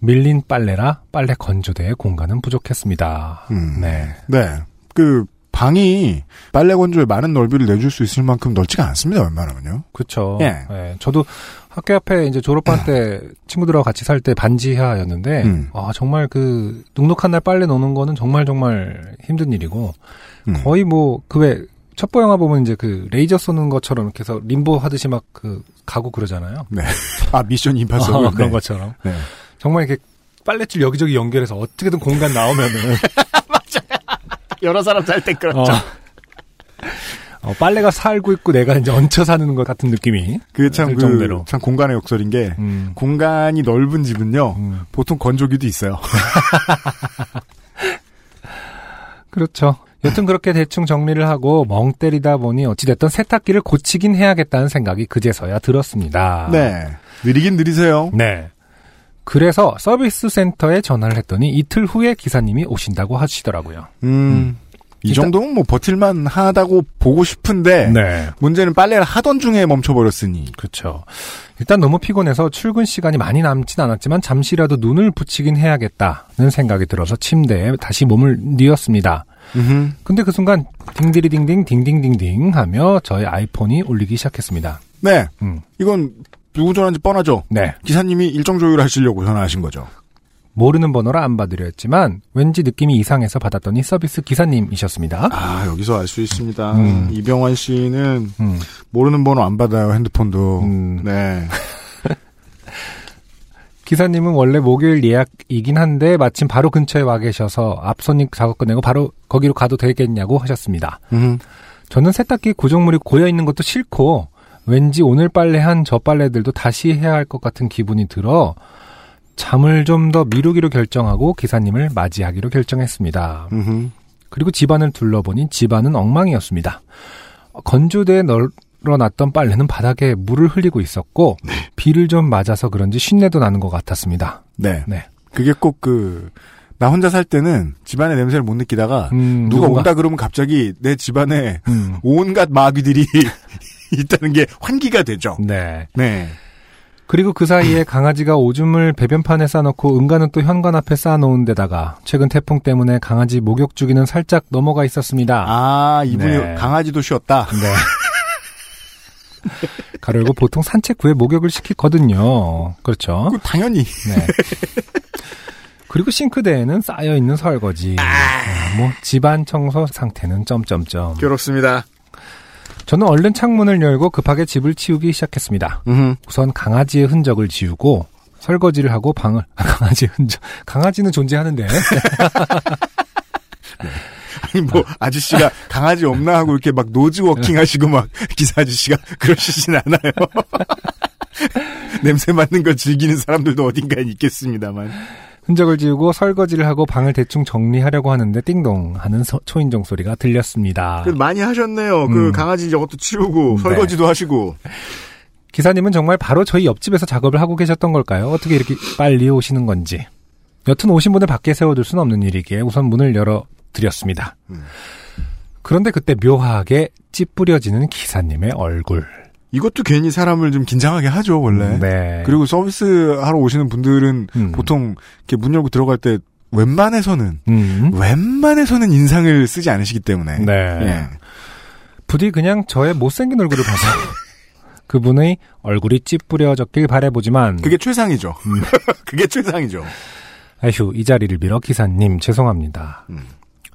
밀린 빨래라 빨래 건조대의 공간은 부족했습니다. 음. 네. 네. 그, 방이 빨래 건조에 많은 넓이를 내줄 수 있을 만큼 넓지가 않습니다, 웬만하면요. 그렇죠. 예. 저도 학교 앞에 이제 졸업반 때 친구들하고 같이 살 때 반지하였는데 음. 아 정말 그 눅눅한 날 빨래 노는 거는 정말 정말 힘든 일이고 음. 거의 뭐 그 왜 첩보 영화 보면 이제 그 레이저 쏘는 것처럼 이렇게 해서 림보 하듯이 막 그 가고 그러잖아요. 네. 아, 미션 임파서블. 어, 그런 네. 것처럼 네. 정말 이렇게 빨래줄 여기저기 연결해서 어떻게든 공간 나오면은 여러 사람 살때 그렇죠. 어, 어, 빨래가 살고 있고 내가 이제 얹혀 사는 것 같은 느낌이 그 참, 들 그, 정도로. 참 공간의 역설인 게, 음, 공간이 넓은 집은요, 음. 보통 건조기도 있어요. 그렇죠. 여튼 그렇게 대충 정리를 하고 멍 때리다 보니 어찌됐든 세탁기를 고치긴 해야겠다는 생각이 그제서야 들었습니다. 네. 느리긴 느리세요. 네. 그래서 서비스 센터에 전화를 했더니 이틀 후에 기사님이 오신다고 하시더라고요. 음. 이 일단- 정도면 뭐 버틸만 하다고 보고 싶은데, 네. 문제는 빨래를 하던 중에 멈춰버렸으니. 그렇죠. 일단 너무 피곤해서 출근 시간이 많이 남진 않았지만 잠시라도 눈을 붙이긴 해야겠다는 생각이 들어서 침대에 다시 몸을 뉘었습니다. 음흠. 근데 그 순간 딩디리딩딩 딩딩딩딩 하며 저의 아이폰이 울리기 시작했습니다. 네. 음. 이건 누구 전화인지 뻔하죠. 네. 기사님이 일정 조율하시려고 전화하신 거죠. 모르는 번호라 안 받으려 했지만 왠지 느낌이 이상해서 받았더니 서비스 기사님이셨습니다. 아, 여기서 알 수 있습니다. 음. 이병환 씨는 음. 모르는 번호 안 받아요, 핸드폰도. 음. 네. 기사님은 원래 목요일 예약이긴 한데 마침 바로 근처에 와 계셔서 앞 손님 작업 끝내고 바로 거기로 가도 되겠냐고 하셨습니다. 음. 저는 세탁기 구조물이 고여 있는 것도 싫고 왠지 오늘 빨래한 저 빨래들도 다시 해야 할 것 같은 기분이 들어 잠을 좀 더 미루기로 결정하고 기사님을 맞이하기로 결정했습니다. 음흠. 그리고 집안을 둘러보니 집안은 엉망이었습니다. 건조대에 널어놨던 빨래는 바닥에 물을 흘리고 있었고 비를 좀 맞아서 그런지 쉰내도 나는 것 같았습니다. 네. 네. 그게 꼭 그, 나 혼자 살 때는 집안의 냄새를 못 느끼다가 음, 누가 누군가- 온다 그러면 갑자기 내 집안에 음, 온갖 마귀들이 있다는 게 환기가 되죠. 네. 네. 그리고 그 사이에 강아지가 오줌을 배변판에 싸놓고 응가는 또 현관 앞에 쌓아놓은 데다가 최근 태풍 때문에 강아지 목욕 주기는 살짝 넘어가 있었습니다. 아, 이분이 네. 강아지도 쉬었다. 네. 가로 열고 보통 산책 후에 목욕을 시키거든요. 그렇죠. 그 당연히. 네. 그리고 싱크대에는 쌓여 있는 설거지. 아, 뭐 집안 청소 상태는 점점점. 괴롭습니다. 저는 얼른 창문을 열고 급하게 집을 치우기 시작했습니다. 음. 우선 강아지의 흔적을 지우고 설거지를 하고 방을 강아지의 흔적 강아지는 존재하는데 아니 뭐 아저씨가 강아지 없나 하고 이렇게 막 nose working 하시고 막 기사 아저씨가 그러시진 않아요. 냄새 맡는 걸 즐기는 사람들도 어딘가에 있겠습니다만. 흔적을 지우고 설거지를 하고 방을 대충 정리하려고 하는데 띵동 하는 서- 초인종 소리가 들렸습니다. 많이 하셨네요. 그 음. 강아지 저것도 치우고 네. 설거지도 하시고. 기사님은 정말 바로 저희 옆집에서 작업을 하고 계셨던 걸까요? 어떻게 이렇게 빨리 오시는 건지. 여튼 오신 분을 밖에 세워둘 수는 없는 일이기에 우선 문을 열어드렸습니다. 음. 그런데 그때 묘하게 찌뿌려지는 기사님의 얼굴. 이것도 괜히 사람을 좀 긴장하게 하죠 원래. 네. 그리고 서비스 하러 오시는 분들은 음. 보통 이렇게 문 열고 들어갈 때 웬만해서는 음. 웬만해서는 인상을 쓰지 않으시기 때문에. 네. 예. 부디 그냥 저의 못생긴 얼굴을 봐서 그분의 얼굴이 찌뿌려졌길 바라보지만 그게 최상이죠. 음. 그게 최상이죠. 아휴 이 자리를 빌어 기사님 죄송합니다. 음.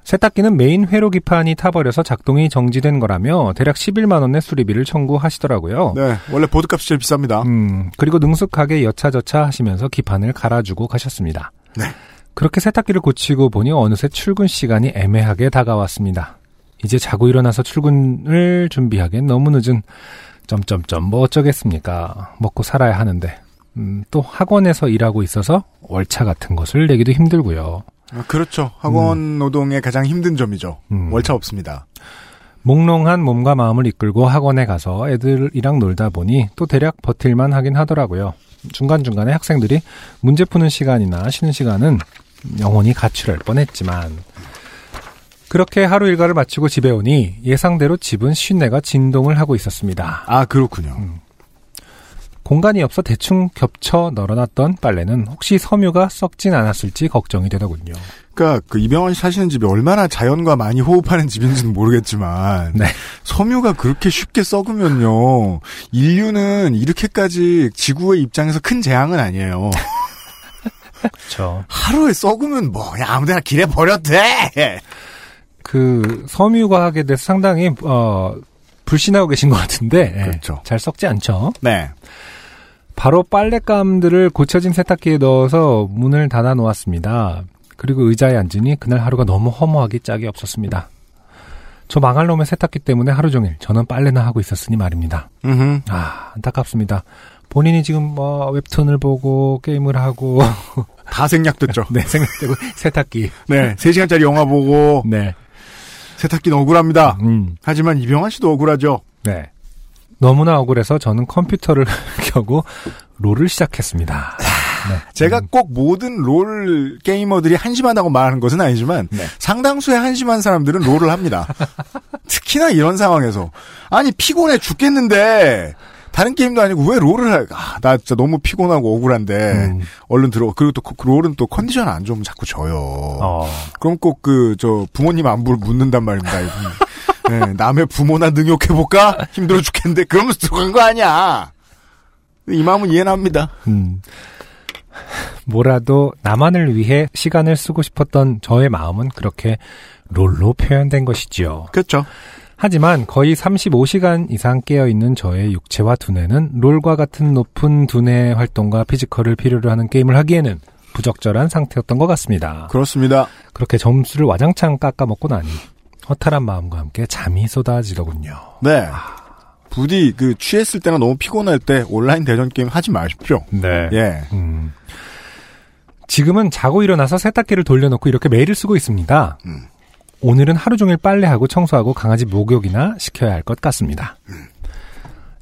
세탁기는 메인 회로 기판이 타버려서 작동이 정지된 거라며 대략 11만 원의 수리비를 청구하시더라고요. 네, 원래 보드값이 제일 비쌉니다. 음, 그리고 능숙하게 여차저차 하시면서 기판을 갈아주고 가셨습니다. 네. 그렇게 세탁기를 고치고 보니 어느새 출근 시간이 애매하게 다가왔습니다. 이제 자고 일어나서 출근을 준비하기엔 너무 늦은 점점점 뭐 어쩌겠습니까. 먹고 살아야 하는데 음, 또 학원에서 일하고 있어서 월차 같은 것을 내기도 힘들고요. 아, 그렇죠. 학원 노동의 가장 힘든 점이죠. 음. 월차 없습니다. 몽롱한 몸과 마음을 이끌고 학원에 가서 애들이랑 놀다 보니 또 대략 버틸만 하긴 하더라고요. 중간중간에 학생들이 문제 푸는 시간이나 쉬는 시간은 영원히 가출할 뻔했지만 그렇게 하루 일과를 마치고 집에 오니 예상대로 집은 쉰내가 진동을 하고 있었습니다. 아, 그렇군요. 공간이 없어 대충 겹쳐 널어놨던 빨래는 혹시 섬유가 썩진 않았을지 걱정이 되더군요. 그러니까 그 이병헌 씨 사시는 집이 얼마나 자연과 많이 호흡하는 집인지는 모르겠지만 네. 섬유가 그렇게 쉽게 썩으면요 인류는 이렇게까지 지구의 입장에서 큰 재앙은 아니에요. 그렇죠. 하루에 썩으면 뭐 그냥 아무데나 길에 버려도 돼. 그 섬유과학에 대해서 상당히 어 불신하고 계신 것 같은데 예, 그렇죠. 잘 썩지 않죠. 네. 바로 빨랫감들을 고쳐진 세탁기에 넣어서 문을 닫아 놓았습니다. 그리고 의자에 앉으니 그날 하루가 너무 허무하기 짝이 없었습니다. 저 망할 놈의 세탁기 때문에 하루 종일 저는 빨래나 하고 있었으니 말입니다. 음. 아 안타깝습니다. 본인이 지금 뭐 웹툰을 보고 게임을 하고 다 생략됐죠. 네 생각되고 세탁기 네. 3시간짜리 영화 보고 네 세탁기 는 억울합니다. 음. 하지만 이병헌 씨도 억울하죠. 네. 너무나 억울해서 저는 컴퓨터를 켜고 롤을 시작했습니다. 네. 제가 음, 꼭 모든 롤 게이머들이 한심하다고 말하는 것은 아니지만 네. 상당수의 한심한 사람들은 롤을 합니다. 특히나 이런 상황에서 아니 피곤해 죽겠는데 다른 게임도 아니고 왜 롤을 할? 아, 나 진짜 너무 피곤하고 억울한데 음. 얼른 들어. 그리고 또 그 롤은 또 컨디션 안 좋으면 자꾸 져요. 어, 그럼 꼭 그 저 부모님 안부를 묻는단 말입니다. 네, 남의 부모나 능욕해 볼까? 힘들어 죽겠는데 그러면서 들어간 거 아니야. 이 마음은 이해합니다. 음. 뭐라도 나만을 위해 시간을 쓰고 싶었던 저의 마음은 그렇게 롤로 표현된 것이지요. 그렇죠. 하지만 거의 35시간 이상 깨어있는 저의 육체와 두뇌는 롤과 같은 높은 두뇌 활동과 physical을 필요로 하는 게임을 하기에는 부적절한 상태였던 것 같습니다. 그렇습니다. 그렇게 점수를 와장창 깎아먹고 나니 허탈한 마음과 함께 잠이 쏟아지더군요. 네. 부디 그 취했을 때나 너무 피곤할 때 온라인 대전 게임 하지 마십시오. 네. 예. 음. 지금은 자고 일어나서 세탁기를 돌려놓고 이렇게 메일을 쓰고 있습니다. 음. 오늘은 하루 종일 빨래하고 청소하고 강아지 목욕이나 시켜야 할 것 같습니다.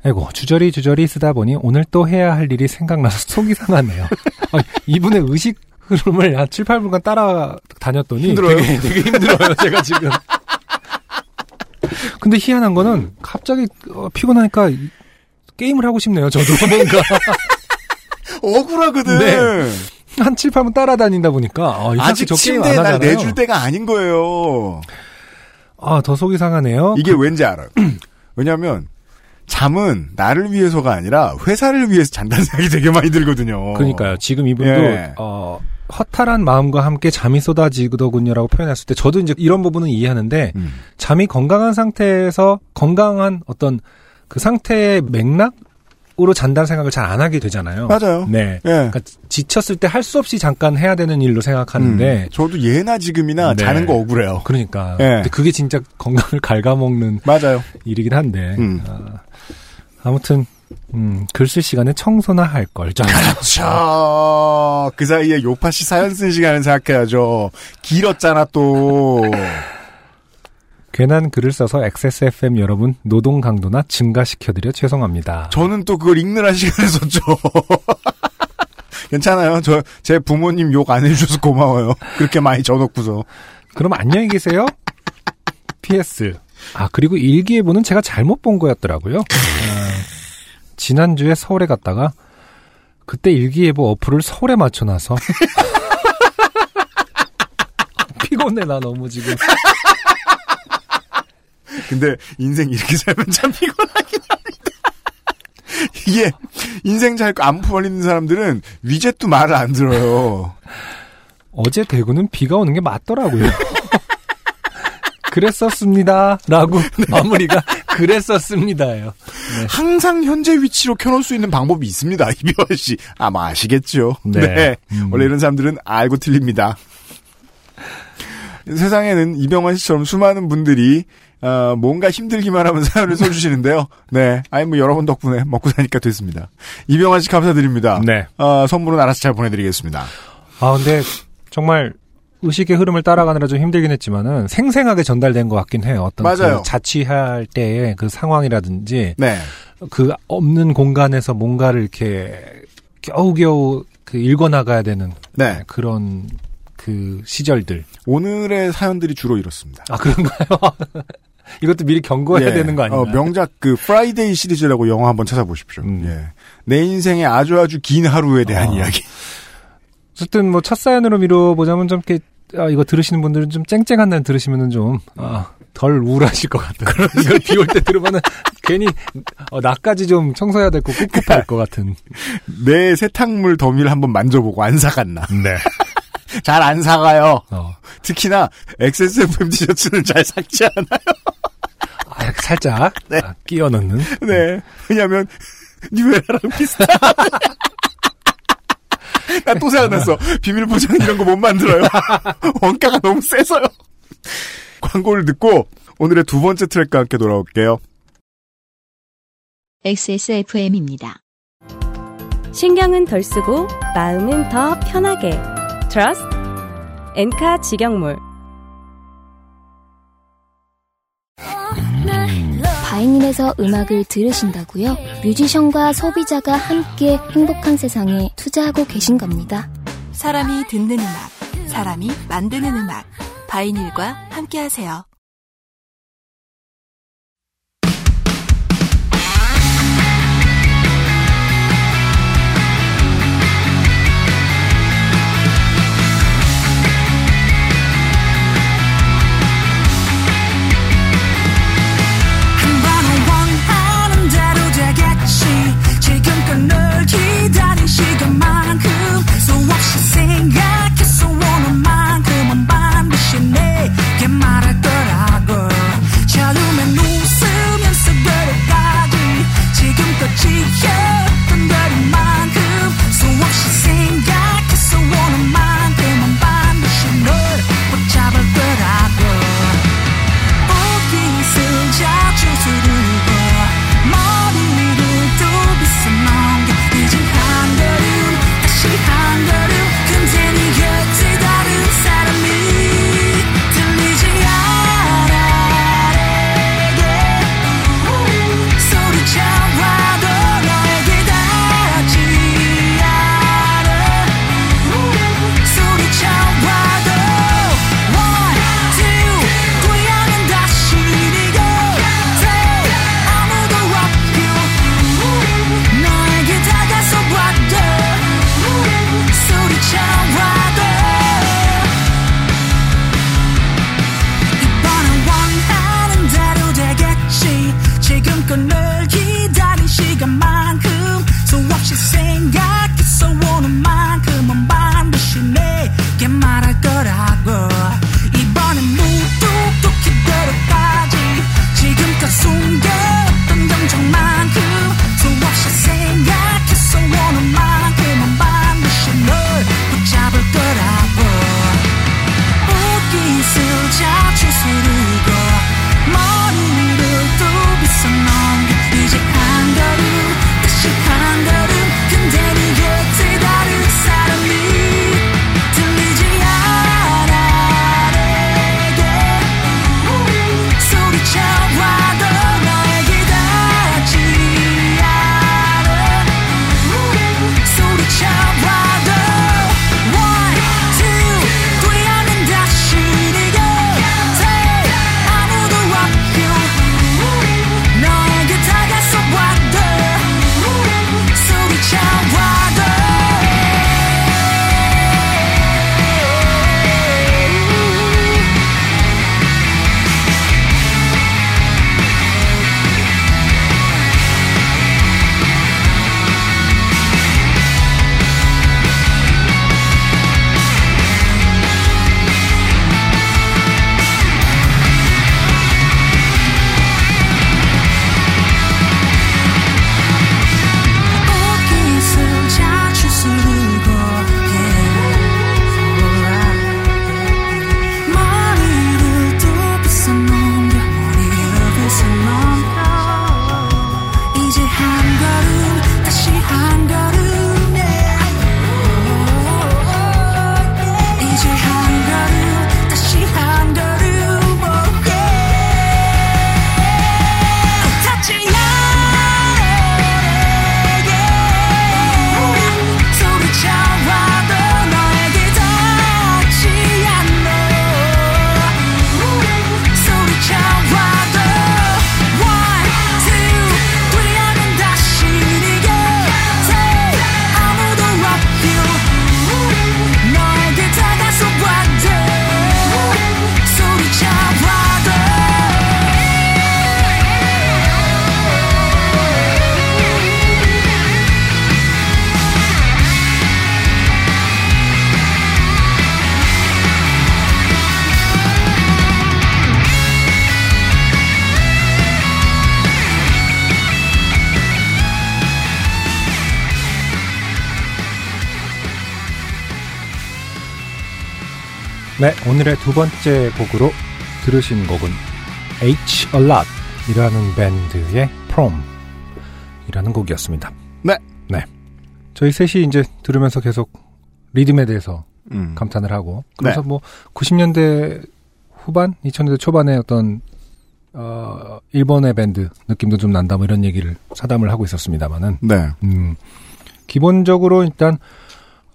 에고 주저리 주저리 쓰다 보니 오늘 또 해야 할 일이 생각나서 속이 상하네요. 아니, 이분의 의식 흐름을 한 7, 8분간 따라 다녔더니 힘들어요. 되게, 되게 힘들어요. 제가 지금. 근데 희한한 거는 갑자기 어, 피곤하니까 이- 게임을 하고 싶네요. 저도 뭔가 억울하거든. 네. 한 7, 8분 따라다니다 보니까 아, 아직 침대에 안 날. 내줄 때가 아닌 거예요. 아, 더 속이 상하네요. 이게 왠지 알아요. 왜냐하면 잠은 나를 위해서가 아니라 회사를 위해서 잔다는 생각이 되게 많이 들거든요. 그러니까요. 지금 이분도 예. 어, 허탈한 마음과 함께 잠이 쏟아지더군요라고 표현했을 때 저도 이제 이런 부분은 이해하는데 음. 잠이 건강한 상태에서 건강한 어떤 그 상태의 맥락으로 잔다는 생각을 잘 안 하게 되잖아요. 맞아요. 네. 예. 그러니까 지쳤을 때 할 수 없이 잠깐 해야 되는 일로 생각하는데 음, 저도 예나 지금이나 네. 자는 거 억울해요. 그러니까 예. 근데 그게 진짜 건강을 갉아먹는 맞아요. 일이긴 한데 음. 아, 무튼 음, 글쓸 시간에 청소나 할 걸. 좀. 저, 그 사이에 요파 씨 사연 쓴 시간을 생각해야죠. 길었잖아, 또. 괜한 글을 써서 XSFM 여러분 노동 강도나 증가시켜드려 죄송합니다. 저는 또 그걸 읽느라 시간을 썼죠. 괜찮아요. 저, 제 부모님 욕 안 해주셔서 고마워요. 그렇게 많이 적어놓고서. 그럼 안녕히 계세요. PS. 아 그리고 일기예보는 제가 잘못 본 거였더라고요. 아, 지난주에 서울에 갔다가 그때 일기예보 어플을 서울에 맞춰놔서 피곤해 나 너무 지금. 근데 인생 이렇게 살면 참 피곤하긴 합니다. 이게 인생 잘안 벌리는 사람들은 위젯도 말을 안 들어요. 어제 대구는 비가 오는 게 맞더라고요. 그랬었습니다. 라고 마무리가 그랬었습니다요. 항상 현재 위치로 켜놓을 수 있는 방법이 있습니다. 이병헌 씨 아마 아시겠죠. 네. 네. 음. 원래 이런 사람들은 알고 틀립니다. 세상에는 이병헌 씨처럼 수많은 분들이 어, 뭔가 힘들기만 하면 사연을 써주시는데요. 네, 아니 뭐 여러분 덕분에 먹고 사니까 됐습니다. 이병헌 씨 감사드립니다. 네. 어, 선물은 알아서 잘 보내드리겠습니다. 아, 근데 정말 의식의 흐름을 따라가느라 좀 힘들긴 했지만은 생생하게 전달된 것 같긴 해요. 어떤 맞아요. 그 자취할 때의 그 상황이라든지 네, 그 없는 공간에서 뭔가를 이렇게 겨우겨우 그 읽어 나가야 되는 네. 그런 그 시절들. 오늘의 사연들이 주로 이렇습니다. 아, 그런가요? 이것도 미리 경고해야 예. 되는 거 아닌가요? 어, 명작 그 Friday 시리즈라고 영화 한번 찾아보십시오. 음. 예. 내 인생의 아주 아주 긴 하루에 대한 어. 이야기. 어쨌든 뭐 첫 사연으로 미뤄보자면 좀 이렇게 아, 이거 들으시는 분들은 좀 쨍쨍한 날 들으시면은 좀 아, 덜 우울하실 것 같아요. 이걸 비올 때 들으면은 괜히 어, 나까지 좀 청소해야 될 거 꿉꿉할 것 같은. 내 세탁물 더미를 한번 만져보고 안 사갔나. 네. 잘 안 사가요. 어. 특히나 XSFM 티셔츠는 잘 삭지 않아요. 아, 이렇게 살짝 아, 끼워 넣는. 네. 왜냐면, 뉴에라랑 비슷해. 나 또 생각났어. 비밀 보장 이런 거 못 만들어요. 원가가 너무 세서요. 광고를 듣고 오늘의 두 번째 트랙과 함께 돌아올게요. XSFM입니다. 신경은 덜 쓰고 마음은 더 편하게 Trust 엔카 직영몰 바이닐에서 음악을 들으신다고요? 뮤지션과 소비자가 함께 행복한 세상에 투자하고 계신 겁니다. 사람이 듣는 음악, 사람이 만드는 음악. 바이닐과 함께하세요. 오늘의 두 번째 곡으로 들으신 곡은 H A Lot 이라는 밴드의 Prom 이라는 곡이었습니다. 네. 네. 저희 셋이 이제 들으면서 계속 리듬에 대해서 음. 감탄을 하고 그래서 네. 뭐 90년대 후반, 2000년대 초반에 어떤 어 일본의 밴드 느낌도 좀 난다 뭐 이런 얘기를 사담을 하고 있었습니다만은 네. 음, 기본적으로 일단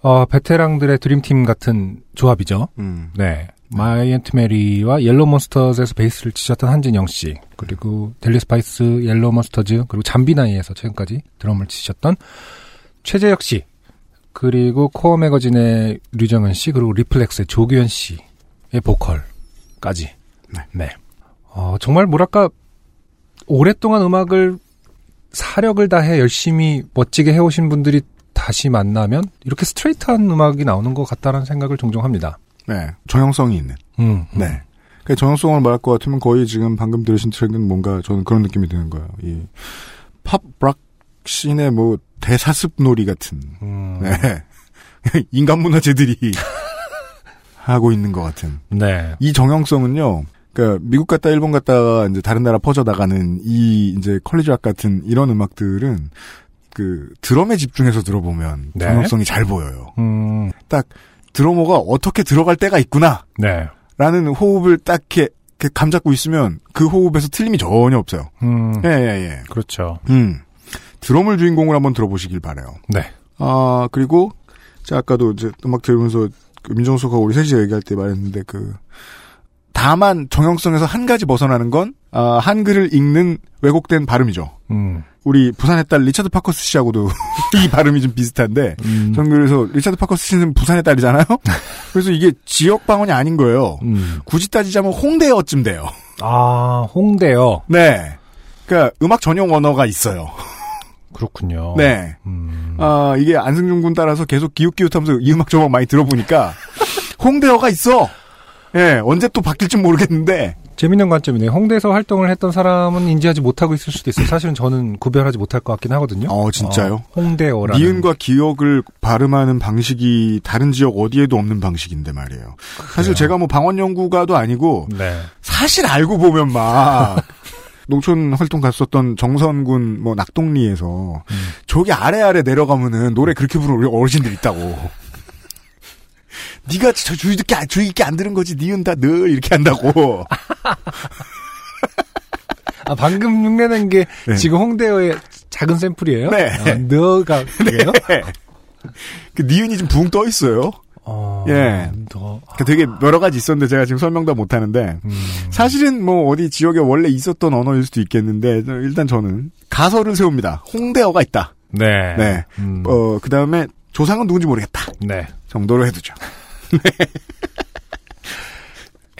어 베테랑들의 드림팀 같은 조합이죠. 음. 네. 마이 앤트 메리와 옐로우 몬스터즈에서 베이스를 치셨던 한진영 씨, 그리고 델리 스파이스, 옐로우 몬스터즈, 그리고 잠비나이에서 최근까지 드럼을 치셨던 최재혁 씨, 그리고 코어 매거진의 류정헌 씨, 그리고 리플렉스의 조규현 씨의 보컬까지. 네. 어, 정말 뭐랄까, 오랫동안 음악을 사력을 다해 열심히 멋지게 해오신 분들이 다시 만나면 이렇게 스트레이트한 음악이 나오는 것 같다라는 생각을 종종 합니다. 네. 정형성이 있는. 음, 음. 네. 그 정형성을 말할 것 같으면 거의 지금 방금 들으신 트랙은 뭔가 저는 그런 느낌이 드는 거예요. 이 팝 락 씬의 뭐 대사습 놀이 같은 음, 네. 인간 문화재들이 하고 있는 것 같은 네. 이 정형성은요. 그러니까 미국 갔다 일본 갔다가 이제 다른 나라 퍼져 나가는 이 이제 컬리지 락 같은 이런 음악들은 그 드럼에 집중해서 들어보면 네. 정형성이 잘 보여요. 음, 딱 드러머가 어떻게 들어갈 때가 있구나. 네. 라는 호흡을 딱 이렇게, 이렇게 감 잡고 있으면 그 호흡에서 틀림이 전혀 없어요. 음, 예, 예, 예. 그렇죠. 음. 드럼을 주인공으로 한번 들어보시길 바래요. 네. 아, 그리고, 제가 아까도 이제 음악 들으면서 그 민정수하고 우리 셋이 얘기할 때 말했는데 그, 다만 정형성에서 한 가지 벗어나는 건, 아, 한글을 읽는 왜곡된 발음이죠. 음, 우리 부산의 딸 리차드 파커스 씨하고도 이 발음이 좀 비슷한데, 음, 전 그래서 리차드 파커스 씨는 부산의 딸이잖아요? 그래서 이게 지역 방언이 아닌 거예요. 음. 굳이 따지자면 홍대어쯤 돼요. 아, 홍대요. 네. 그러니까 음악 전용 언어가 있어요. 그렇군요. 네. 음, 아, 이게 안승준 군 따라서 계속 기웃기웃하면서 이 음악 저막 많이 들어보니까 홍대어가 있어. 예, 언제 또 바뀔지 모르겠는데. 재밌는 관점이네요. 홍대에서 활동을 했던 사람은 인지하지 못하고 있을 수도 있어요. 사실은 저는 구별하지 못할 것 같긴 하거든요. 어, 진짜요? 어, 홍대어라는. 니은과 기억을 발음하는 방식이 다른 지역 어디에도 없는 방식인데 말이에요. 사실 제가 뭐 방언 연구가도 아니고 네. 사실 알고 보면 막 농촌 활동 갔었던 정선군 뭐 낙동리에서 음. 저기 아래 아래 내려가면은 노래 그렇게 부르는 어르신들 있다고. 네가 저 주의 깊게 안- 주의 깊게 안 들은 거지. 니은 다 늘 이렇게 한다고. 아, 방금 흉내낸 게 네. 지금 홍대어의 작은 샘플이에요? 네. 아, 너가 그래요? 그 니은이 좀 붕 떠 있어요. 어, 예. 너, 그 되게 여러 가지 있었는데 제가 지금 설명 다 못 하는데 음, 사실은 뭐 어디 지역에 원래 있었던 언어일 수도 있겠는데 일단 저는 가설을 세웁니다. 홍대어가 있다. 네. 네. 음, 어, 그 다음에 조상은 누군지 모르겠다. 네. 정도로 해두죠.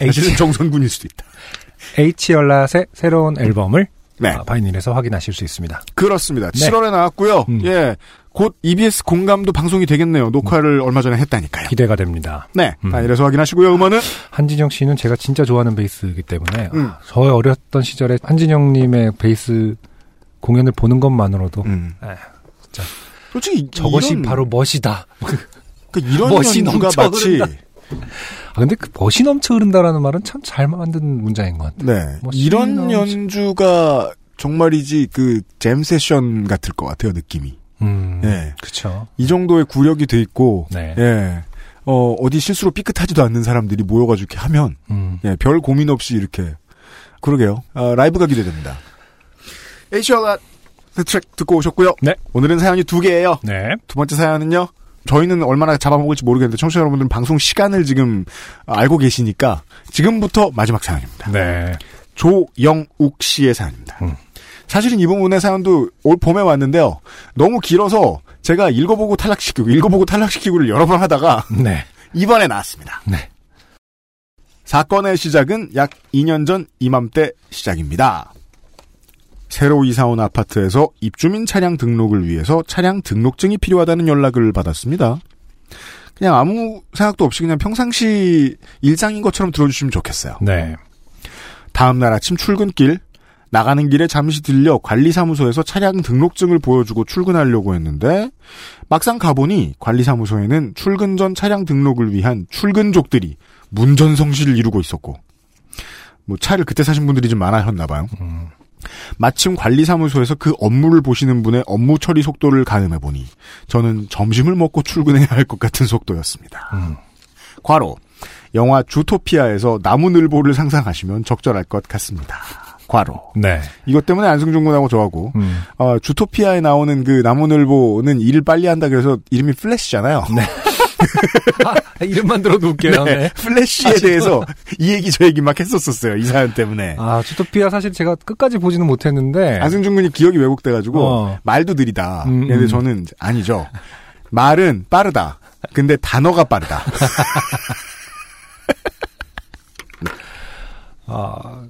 H, 사실은 정선군일 수도 있다. H 연lat의 새로운 앨범을 네. 아, 바이닐에서 확인하실 수 있습니다. 그렇습니다. 네. 7월에 나왔고요. 음. 예. 곧 EBS 공감도 방송이 되겠네요. 녹화를 얼마 전에 했다니까요. 기대가 됩니다. 네. 음. 바이닐에서 확인하시고요. 음원은 한진영 씨는 제가 진짜 좋아하는 베이스이기 때문에 음. 아, 저의 어렸던 시절에 한진영 님의 베이스 공연을 보는 것만으로도 음. 에, 솔직히 저것이 이런, 바로 멋이다. 그 이런 멋이 연주가 넘쳐 마치 흐른다. 아, 근데 그 멋이 넘쳐 흐른다라는 말은 참 잘 만든 문장인 것 같아요. 네. 이런 넘쳐- 연주가 정말이지 그 잼 세션 같을 것 같아요. 느낌이. 음, 예. 그쵸. 이 정도의 구력이 돼 있고 네. 예. 어, 어디 실수로 삐끗하지도 않는 사람들이 모여가지고 이렇게 하면, 음, 예, 별 고민 없이 이렇게. 그러게요. 아, 라이브가 기대됩니다. 에이시아가 트랙 듣고 오셨고요. 네. 오늘은 사연이 두 개예요. 네. 두 번째 사연은요. 저희는 얼마나 잡아먹을지 모르겠는데 청취자 여러분들은 방송 시간을 지금 알고 계시니까 지금부터 마지막 사연입니다. 네. 조영욱 씨의 사연입니다. 음. 사실은 이 부분의 사연도 올 봄에 왔는데요. 너무 길어서 제가 읽어보고 탈락시키고 읽어보고 탈락시키고를 여러 번 하다가 네. 이번에 나왔습니다. 네. 사건의 시작은 약 2년 전 이맘때 시작입니다. 새로 이사온 아파트에서 입주민 차량 등록을 위해서 차량 등록증이 필요하다는 연락을 받았습니다. 그냥 아무 생각도 없이 그냥 평상시 일상인 것처럼 들어주시면 좋겠어요. 네. 다음날 아침 출근길 나가는 길에 잠시 들려 관리사무소에서 차량 등록증을 보여주고 출근하려고 했는데 막상 가보니 관리사무소에는 출근 전 차량 등록을 위한 출근족들이 문전성시를 이루고 있었고 뭐 차를 그때 사신 분들이 좀 많아셨나 봐요. 마침 관리사무소에서 그 업무를 보시는 분의 업무 처리 속도를 가늠해 보니 저는 점심을 먹고 출근해야 할 것 같은 속도였습니다. 과로 영화 주토피아에서 나무늘보를 상상하시면 적절할 것 같습니다. 과로 네. 이것 때문에 안승준 군하고 저하고 음. 어, 주토피아에 나오는 그 나무늘보는 일을 빨리 한다 그래서 이름이 플래시잖아요. 아, 이름만 들어도 웃겨요. 네, 네. 플래시에 대해서 이 얘기 저 얘기 막 했었었어요. 이 사연 때문에. 아, 주토피아 사실 제가 끝까지 보지는 못했는데. 안승준 군이 기억이 왜곡돼가지고 어. 말도 느리다. 음, 근데 음. 저는 아니죠. 말은 빠르다. 근데 단어가 빠르다. 아,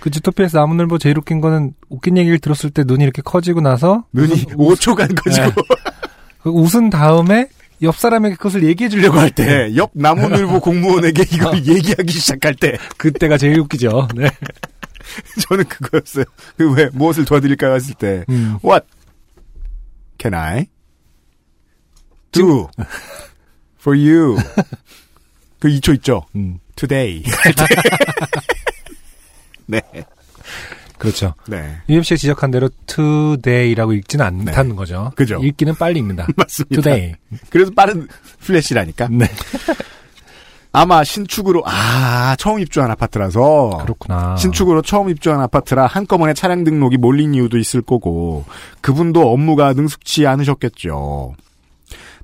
그 주토피아에서 나무늘보 제일 웃긴 거는 웃긴 얘기를 들었을 때 눈이 이렇게 커지고 나서 눈이 5초간 커지고 그 웃은 다음에 옆 사람에게 그것을 얘기해 주려고 할때 네, 옆 나무늘보 공무원에게 이걸 얘기하기 시작할 때 그때가 제일 웃기죠. 네. 저는 그거였어요. 그 왜 무엇을 도와드릴까요 했을 때 음. What can I do for you? 그 2초 있죠. 음. Today. 네. 그렇죠. 네. UMC가 지적한 대로 today라고 읽지는 않다는 거죠. 네. 그죠. 읽기는 빨리 읽는다. 맞습니다. today. 그래서 빠른 플래시라니까. 네. 아마 신축으로 아 처음 입주한 아파트라서 그렇구나. 신축으로 처음 입주한 아파트라 한꺼번에 차량 등록이 몰린 이유도 있을 거고 그분도 업무가 능숙치 않으셨겠죠.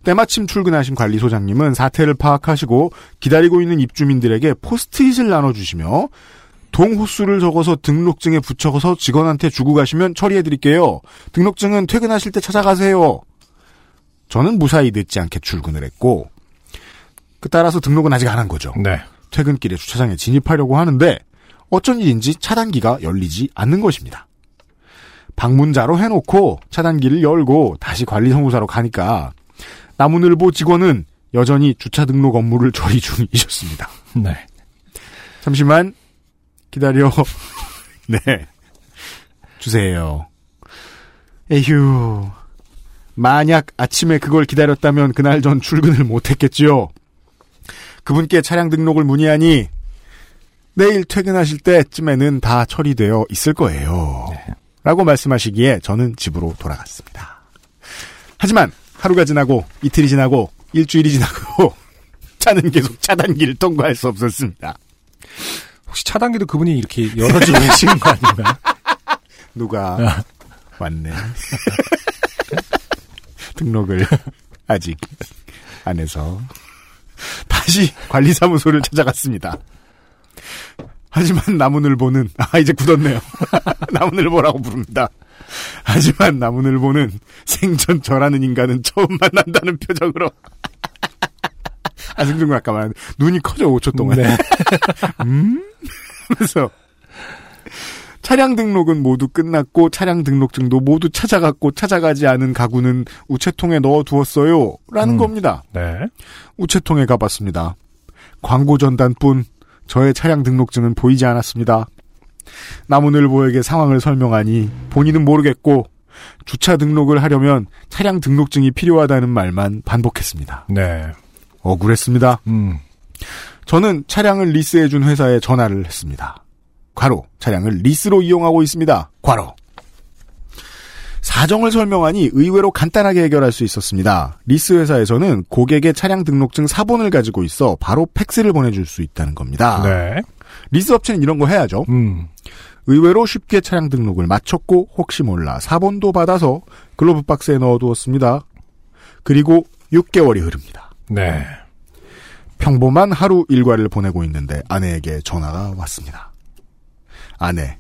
때마침 출근하신 관리소장님은 사태를 파악하시고 기다리고 있는 입주민들에게 포스트잇을 나눠주시며 동호수를 적어서 등록증에 붙여서 직원한테 주고 가시면 처리해드릴게요. 등록증은 퇴근하실 때 찾아가세요. 저는 무사히 늦지 않게 출근을 했고 그 따라서 등록은 아직 안 한 거죠. 네. 퇴근길에 주차장에 진입하려고 하는데 어쩐 일인지 차단기가 열리지 않는 것입니다. 방문자로 해놓고 차단기를 열고 다시 관리사무소로 가니까 나무늘보 직원은 여전히 주차 등록 업무를 처리 중이셨습니다. 네. 잠시만 기다려. 네. 주세요. 에휴. 만약 아침에 그걸 기다렸다면 그날 전 출근을 못했겠지요. 그분께 차량 등록을 문의하니 내일 퇴근하실 때쯤에는 다 처리되어 있을 거예요. 라고 말씀하시기에 저는 집으로 돌아갔습니다. 하지만 하루가 지나고 이틀이 지나고 일주일이 지나고 차는 계속 차단기를 통과할 수 없었습니다. 혹시 차단기도 그분이 이렇게 열어주고 계신 거 아닌가? 누가 왔네. 등록을 아직 안 해서 다시 관리사무소를 찾아갔습니다. 하지만 나무늘보는 아 이제 굳었네요. 나무늘보라고 부릅니다. 하지만 나무늘보는 생전 저라는 인간은 처음 만난다는 표정으로 아승준 군 아까 말한 눈이 커져 5초 동안 네. 음? 그래서 차량 등록은 모두 끝났고 차량 등록증도 모두 찾아갔고 찾아가지 않은 가구는 우체통에 넣어두었어요. 라는 음. 겁니다. 네. 우체통에 가봤습니다. 광고 전단뿐 저의 차량 등록증은 보이지 않았습니다. 나무늘보에게 상황을 설명하니 본인은 모르겠고 주차 등록을 하려면 차량 등록증이 필요하다는 말만 반복했습니다. 네. 억울했습니다. 음. 저는 차량을 리스해준 회사에 전화를 했습니다. 괄호 차량을 리스로 이용하고 있습니다. 괄호 사정을 설명하니 의외로 간단하게 해결할 수 있었습니다. 리스 회사에서는 고객의 차량 등록증 사본을 가지고 있어 바로 팩스를 보내줄 수 있다는 겁니다. 네. 리스 업체는 이런 거 해야죠. 음. 의외로 쉽게 차량 등록을 마쳤고 혹시 몰라 사본도 받아서 글로브 박스에 넣어두었습니다. 그리고 6개월이 흐릅니다. 네. 평범한 하루 일과를 보내고 있는데 아내에게 전화가 왔습니다. 아내,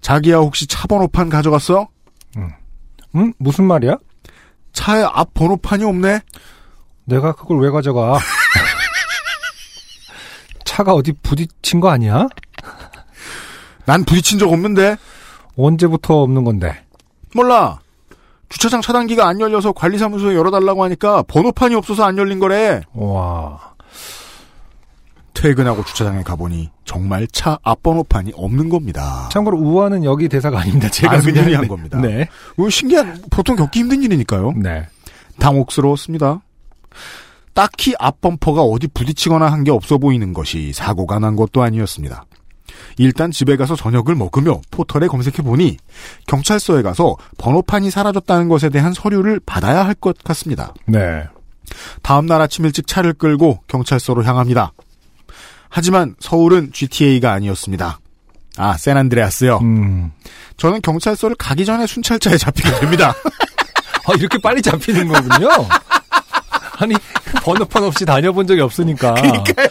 자기야 혹시 차 번호판 가져갔어? 음? 무슨 말이야? 차에 앞 번호판이 없네? 내가 그걸 왜 가져가? 차가 어디 부딪힌 거 아니야? 난 부딪힌 적 없는데? 언제부터 없는 건데? 몰라. 주차장 차단기가 안 열려서 관리사무소에 열어달라고 하니까 번호판이 없어서 안 열린 거래. 와. 퇴근하고 주차장에 가보니 정말 차 앞번호판이 없는 겁니다. 참고로 우아는 여기 대사가 아닙니다. 제가 그냥- 한 겁니다. 네. 뭐 신기한, 보통 겪기 힘든 일이니까요. 네. 당혹스러웠습니다. 딱히 앞범퍼가 어디 부딪히거나 한 게 없어 보이는 것이 사고가 난 것도 아니었습니다. 일단 집에 가서 저녁을 먹으며 포털에 검색해 보니 경찰서에 가서 번호판이 사라졌다는 것에 대한 서류를 받아야 할 것 같습니다. 네. 다음 날 아침 일찍 차를 끌고 경찰서로 향합니다. 하지만 서울은 GTA가 아니었습니다. 아, 샌안드레아스요. 음. 저는 경찰서를 가기 전에 순찰차에 잡히게 됩니다. 아, 이렇게 빨리 잡히는 거군요. 아니, 번호판 없이 다녀본 적이 없으니까. 그러니까요.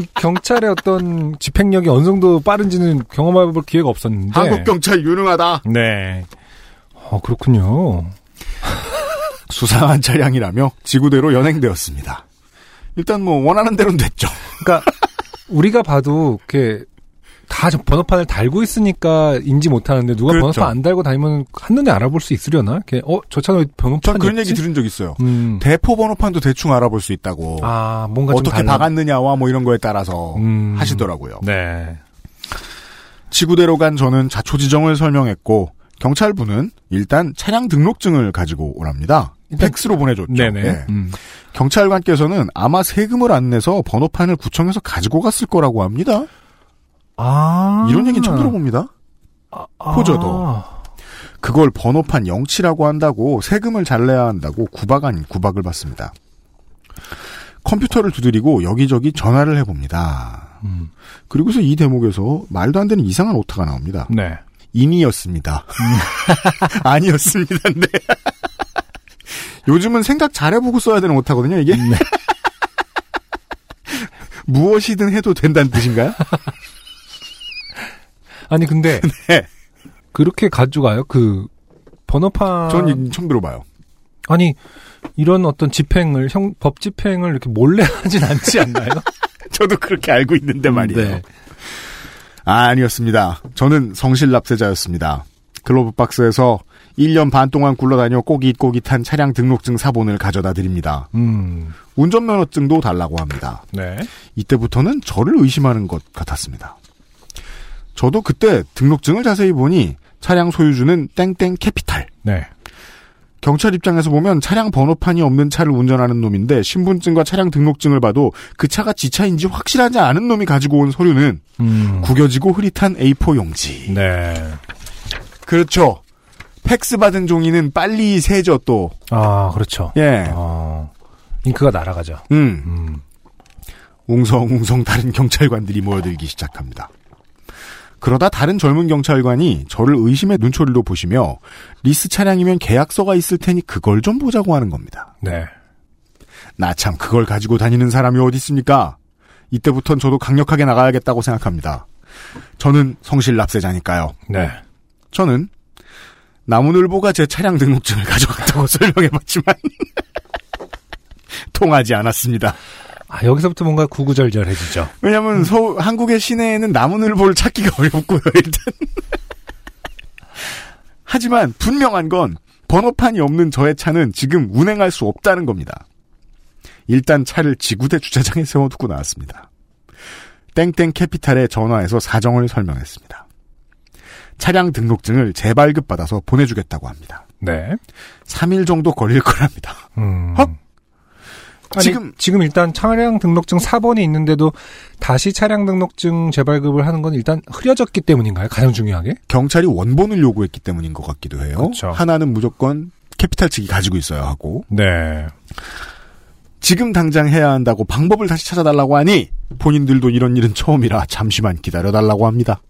이 경찰의 어떤 집행력이 어느 정도 빠른지는 경험해 볼 기회가 없었는데. 한국 경찰 유능하다. 네. 어, 그렇군요. 수상한 차량이라며 지구대로 연행되었습니다. 일단 뭐 원하는 대로는 됐죠. 그러니까 우리가 봐도 이렇게 다 번호판을 달고 있으니까 인지 못하는데 누가 그렇죠. 번호판 안 달고 다니면 한눈에 알아볼 수 있으려나? 이렇게 어, 저 차는 번호판이 그런? 얘기 들은 적 있어요. 음. 대포 번호판도 대충 알아볼 수 있다고. 아, 뭔가 좀 어떻게 달라. 박았느냐와 뭐 이런 거에 따라서 음. 하시더라고요. 네. 지구대로 간 저는 자초지정을 설명했고 경찰분은 일단 차량 등록증을 가지고 오랍니다. 팩스로 보내줬죠. 네네. 예. 음. 경찰관께서는 아마 세금을 안 내서 번호판을 구청에서 가지고 갔을 거라고 합니다. 아. 이런 얘기는 처음 들어봅니다. 포저도. 그걸 번호판 영치라고 한다고 세금을 잘 내야 한다고 구박 아닌 구박을 받습니다. 컴퓨터를 두드리고 여기저기 전화를 해봅니다. 음. 그리고서 이 대목에서 말도 안 되는 이상한 오타가 나옵니다. 네. 인이었습니다. 아니었습니다. 네. 요즘은 생각 잘해보고 써야 되는 오타거든요, 이게. 무엇이든 해도 된다는 뜻인가요? 아니 근데 네. 그렇게 가져가요? 그 번호판 전 이- 처음 들어봐요. 아니 이런 어떤 집행을 형, 법 집행을 이렇게 몰래 하진 않지 않나요? 저도 그렇게 알고 있는데 말이에요. 네. 아, 아니었습니다. 저는 성실납세자였습니다. 글로브박스에서 1년 반 동안 굴러다녀 꼬깃꼬깃한 차량 등록증 사본을 가져다 드립니다. 음. 운전면허증도 달라고 합니다. 네. 이때부터는 저를 의심하는 것 같았습니다. 저도 그때 등록증을 자세히 보니 차량 소유주는 땡땡 캐피탈. 네. 경찰 입장에서 보면 차량 번호판이 없는 차를 운전하는 놈인데 신분증과 차량 등록증을 봐도 그 차가 지 차인지 확실하지 않은 놈이 가지고 온 서류는 음. 구겨지고 흐릿한 A4 용지. 네. 그렇죠. 팩스 받은 종이는 빨리 세죠 또. 아, 그렇죠. 예. 어, 잉크가 날아가죠. 음. 음. 웅성웅성 다른 경찰관들이 모여들기 시작합니다. 그러다 다른 젊은 경찰관이 저를 의심의 눈초리로 보시며 리스 차량이면 계약서가 있을 테니 그걸 좀 보자고 하는 겁니다. 네. 나 참 그걸 가지고 다니는 사람이 어디 있습니까? 이때부턴 저도 강력하게 나가야겠다고 생각합니다. 저는 성실 납세자니까요. 네. 저는 나무늘보가 제 차량 등록증을 가져갔다고 설명해봤지만 통하지 않았습니다. 아, 여기서부터 뭔가 구구절절해지죠. 왜냐하면 서울 한국의 시내에는 나무늘보를 찾기가 어렵고요. 일단 하지만 분명한 건 번호판이 없는 저의 차는 지금 운행할 수 없다는 겁니다. 일단 차를 지구대 주차장에 세워두고 나왔습니다. 땡땡 캐피탈에 전화해서 사정을 설명했습니다. 차량 등록증을 재발급 받아서 보내주겠다고 합니다. 네. 3일 정도 걸릴 거랍니다. 음. 헉? 아니, 지금- 지금 일단 차량 등록증 4번이 있는데도 다시 차량 등록증 재발급을 하는 건 일단 흐려졌기 때문인가요? 가장 중요하게? 경찰이 원본을 요구했기 때문인 것 같기도 해요. 그렇죠. 하나는 무조건 캐피탈 측이 가지고 있어야 하고 네. 지금 당장 해야 한다고 방법을 다시 찾아달라고 하니 본인들도 이런 일은 처음이라 잠시만 기다려달라고 합니다.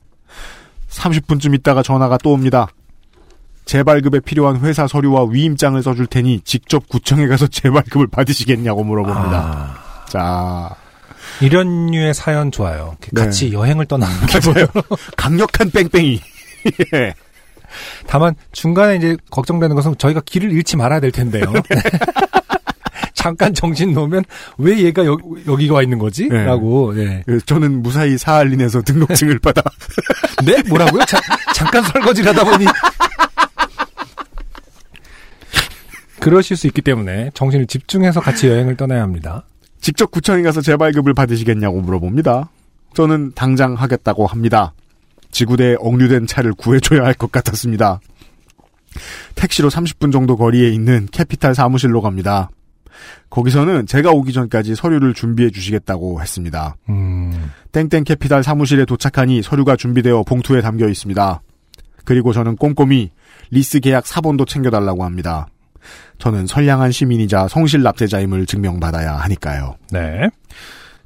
30분쯤 있다가 전화가 또 옵니다. 재발급에 필요한 회사 서류와 위임장을 써줄 테니 직접 구청에 가서 재발급을 받으시겠냐고 물어봅니다. 아, 자, 이런 류의 사연 좋아요. 네. 같이 여행을 떠나는 게 맞아요. 강력한 뺑뺑이. 예. 다만 중간에 이제 걱정되는 것은 저희가 길을 잃지 말아야 될 텐데요. 잠깐 정신 놓으면 왜 얘가 여, 여기가 와 있는 거지? 네. 라고. 네. 저는 무사히 사할린에서 등록증을 받아 네? 뭐라고요? 자- 잠깐 설거지를 하다 보니. 그러실 수 있기 때문에 정신을 집중해서 같이 여행을 떠나야 합니다. 직접 구청에 가서 재발급을 받으시겠냐고 물어봅니다. 저는 당장 하겠다고 합니다. 지구대에 억류된 차를 구해줘야 할 것 같았습니다. 택시로 30분 정도 거리에 있는 캐피탈 사무실로 갑니다. 거기서는 제가 오기 전까지 서류를 준비해 주시겠다고 했습니다. 음, 땡땡 캐피탈 사무실에 도착하니 서류가 준비되어 봉투에 담겨 있습니다. 그리고 저는 꼼꼼히 리스 계약 사본도 챙겨달라고 합니다. 저는 선량한 시민이자 성실 납세자임을 증명받아야 하니까요. 네.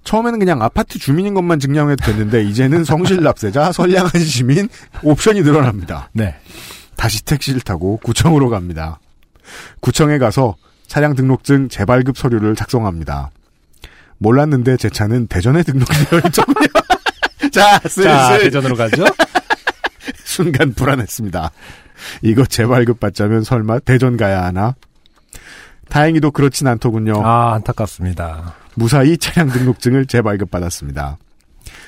처음에는 그냥 아파트 주민인 것만 증명해도 됐는데 이제는 성실 납세자, 선량한 시민 옵션이 늘어납니다. 네. 다시 택시를 타고 구청으로 갑니다. 구청에 가서 차량 등록증 재발급 서류를 작성합니다. 몰랐는데 제 차는 대전에 등록되어 있더군요. 자, 슬슬 자, 대전으로 가죠. 순간 불안했습니다. 이거 재발급 받자면 설마 대전 가야 하나? 다행히도 그렇진 않더군요. 아, 안타깝습니다. 무사히 차량 등록증을 재발급 받았습니다.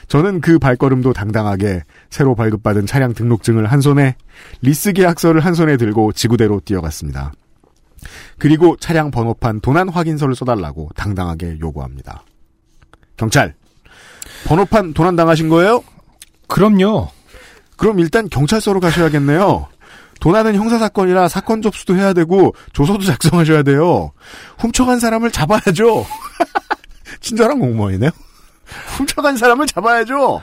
저는 그 발걸음도 당당하게 새로 발급받은 차량 등록증을 한 손에 리스 계약서를 한 손에 들고 지구대로 뛰어갔습니다. 그리고 차량 번호판 도난 확인서를 써달라고 당당하게 요구합니다. 경찰, 번호판 도난 당하신 거예요? 그럼요. 그럼 일단 경찰서로 가셔야겠네요. 도난은 형사사건이라 사건 접수도 해야 되고 조서도 작성하셔야 돼요. 훔쳐간 사람을 잡아야죠. 친절한 공무원이네요. 훔쳐간 사람을 잡아야죠.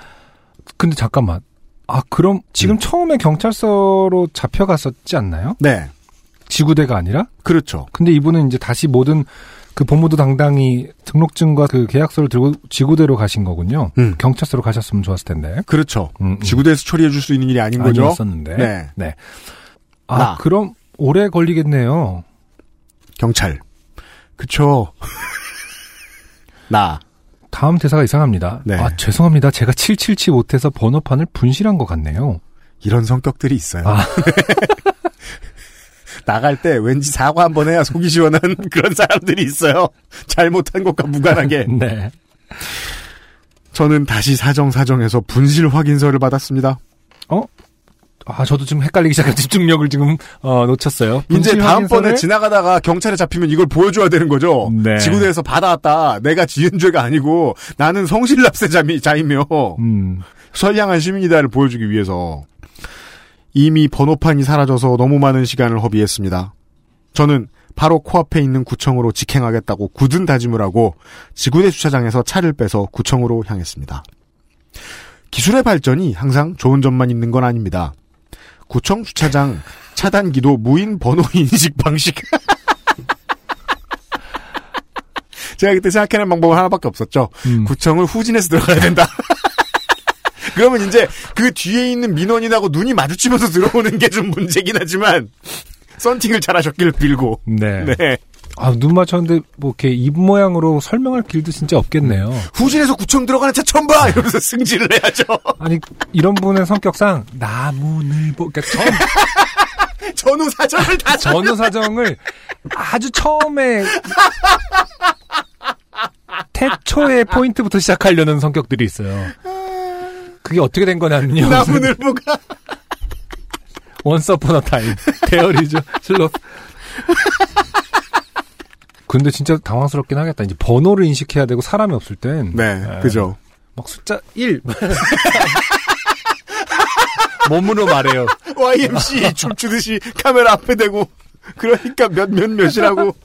근데 잠깐만. 아, 그럼 지금 처음에 경찰서로 잡혀갔었지 않나요? 네, 지구대가 아니라? 그렇죠. 근데 이분은 이제 다시 모든 그 법무도 당당히 등록증과 그 계약서를 들고 지구대로 가신 거군요. 음. 경찰서로 가셨으면 좋았을 텐데. 그렇죠. 음, 음. 지구대에서 처리해 줄 수 있는 일이 아닌 거죠. 아니었었는데. 네. 아, 나. 그럼 오래 걸리겠네요. 경찰. 그쵸. 나. 다음 대사가 이상합니다. 네. 아, 죄송합니다. 제가 777 못해서 번호판을 분실한 것 같네요. 이런 성격들이 있어요. 아. 나갈 때 왠지 사과 한 번 해야 속이 시원한 그런 사람들이 있어요. 잘못한 것과 무관하게. 네. 저는 다시 사정사정해서 분실 확인서를 받았습니다. 아, 저도 지금 헷갈리기 시작한 집중력을 지금, 어, 놓쳤어요. 이제 다음번에 확인서를- 지나가다가 경찰에 잡히면 이걸 보여줘야 되는 거죠. 네. 지구대에서 받아왔다. 내가 지은 죄가 아니고 나는 성실납세자이며 음, 선량한 시민이다를 보여주기 위해서 이미 번호판이 사라져서 너무 많은 시간을 허비했습니다. 저는 바로 코앞에 있는 구청으로 직행하겠다고 굳은 다짐을 하고 지구대 주차장에서 차를 빼서 구청으로 향했습니다. 기술의 발전이 항상 좋은 점만 있는 건 아닙니다. 구청 주차장 차단기도 무인 번호 인식 방식. 제가 그때 생각해낸 방법은 하나밖에 없었죠. 음. 구청을 후진해서 들어가야 된다. 그러면 이제 그 뒤에 있는 민원인하고 눈이 마주치면서 들어오는 게 좀 문제긴 하지만 썬팅을 잘하셨길 빌고. 네. 네. 아, 눈 맞췄는데, 뭐, 이렇게 입 모양으로 설명할 길도 진짜 없겠네요. 후진해서 구청 들어가는 차 처음 봐! 이러면서 승질을 해야죠. 아니, 이런 분의 성격상, 나무늘보, 그러니까 처음, 전후 사정을 다 전후 사정을 아주 처음에, 태초의 포인트부터 시작하려는 성격들이 있어요. 그게 어떻게 된 거냐면요. 나무늘보가 어 타임. 대열이죠. sloth. 근데 진짜 당황스럽긴 하겠다. 이제 번호를 인식해야 되고 사람이 없을 땐. 네, 에, 그죠. 막 숫자 1. 몸으로 말해요. YMC 춤추듯이 카메라 앞에 대고 그러니까 몇 몇 몇이라고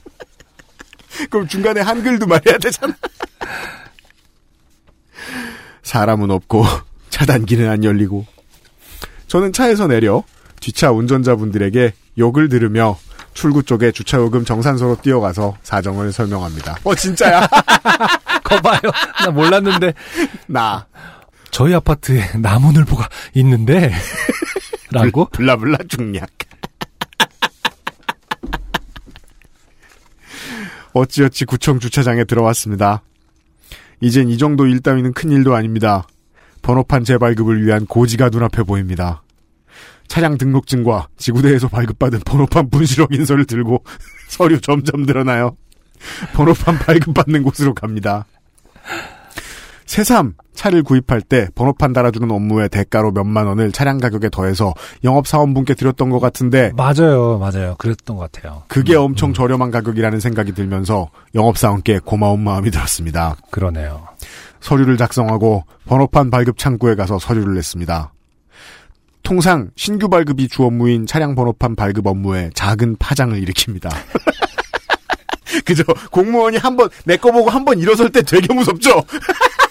그럼 중간에 한글도 말해야 되잖아. 사람은 없고 차단기는 안 열리고 저는 차에서 내려 뒷차 운전자분들에게 욕을 들으며 출구 쪽에 주차요금 정산소로 뛰어가서 사정을 설명합니다. 어 진짜야? 거 봐요. 나 몰랐는데. 나 저희 아파트에 나무늘보가 있는데. 라고? 블라블라 중략. 어찌어찌 구청 주차장에 들어왔습니다. 이젠 이 정도 일 따위는 큰 일도 아닙니다. 번호판 재발급을 위한 고지가 눈앞에 보입니다. 차량 등록증과 지구대에서 발급받은 번호판 분실 확인서를 들고 서류 점점 늘어나요. 번호판 발급받는 곳으로 갑니다. 새삼 차를 구입할 때 번호판 달아주는 업무의 대가로 몇만 원을 차량 가격에 더해서 영업사원분께 드렸던 것 같은데 맞아요, 맞아요. 그랬던 것 같아요. 그게 엄청 저렴한 가격이라는 생각이 들면서 영업사원께 고마운 마음이 들었습니다. 그러네요. 서류를 작성하고 번호판 발급 창구에 가서 서류를 냈습니다. 통상 신규 발급이 주 업무인 차량 번호판 발급 업무에 작은 파장을 일으킵니다. 그죠? 공무원이 한 번, 내 거 보고 한 번 일어설 때 되게 무섭죠?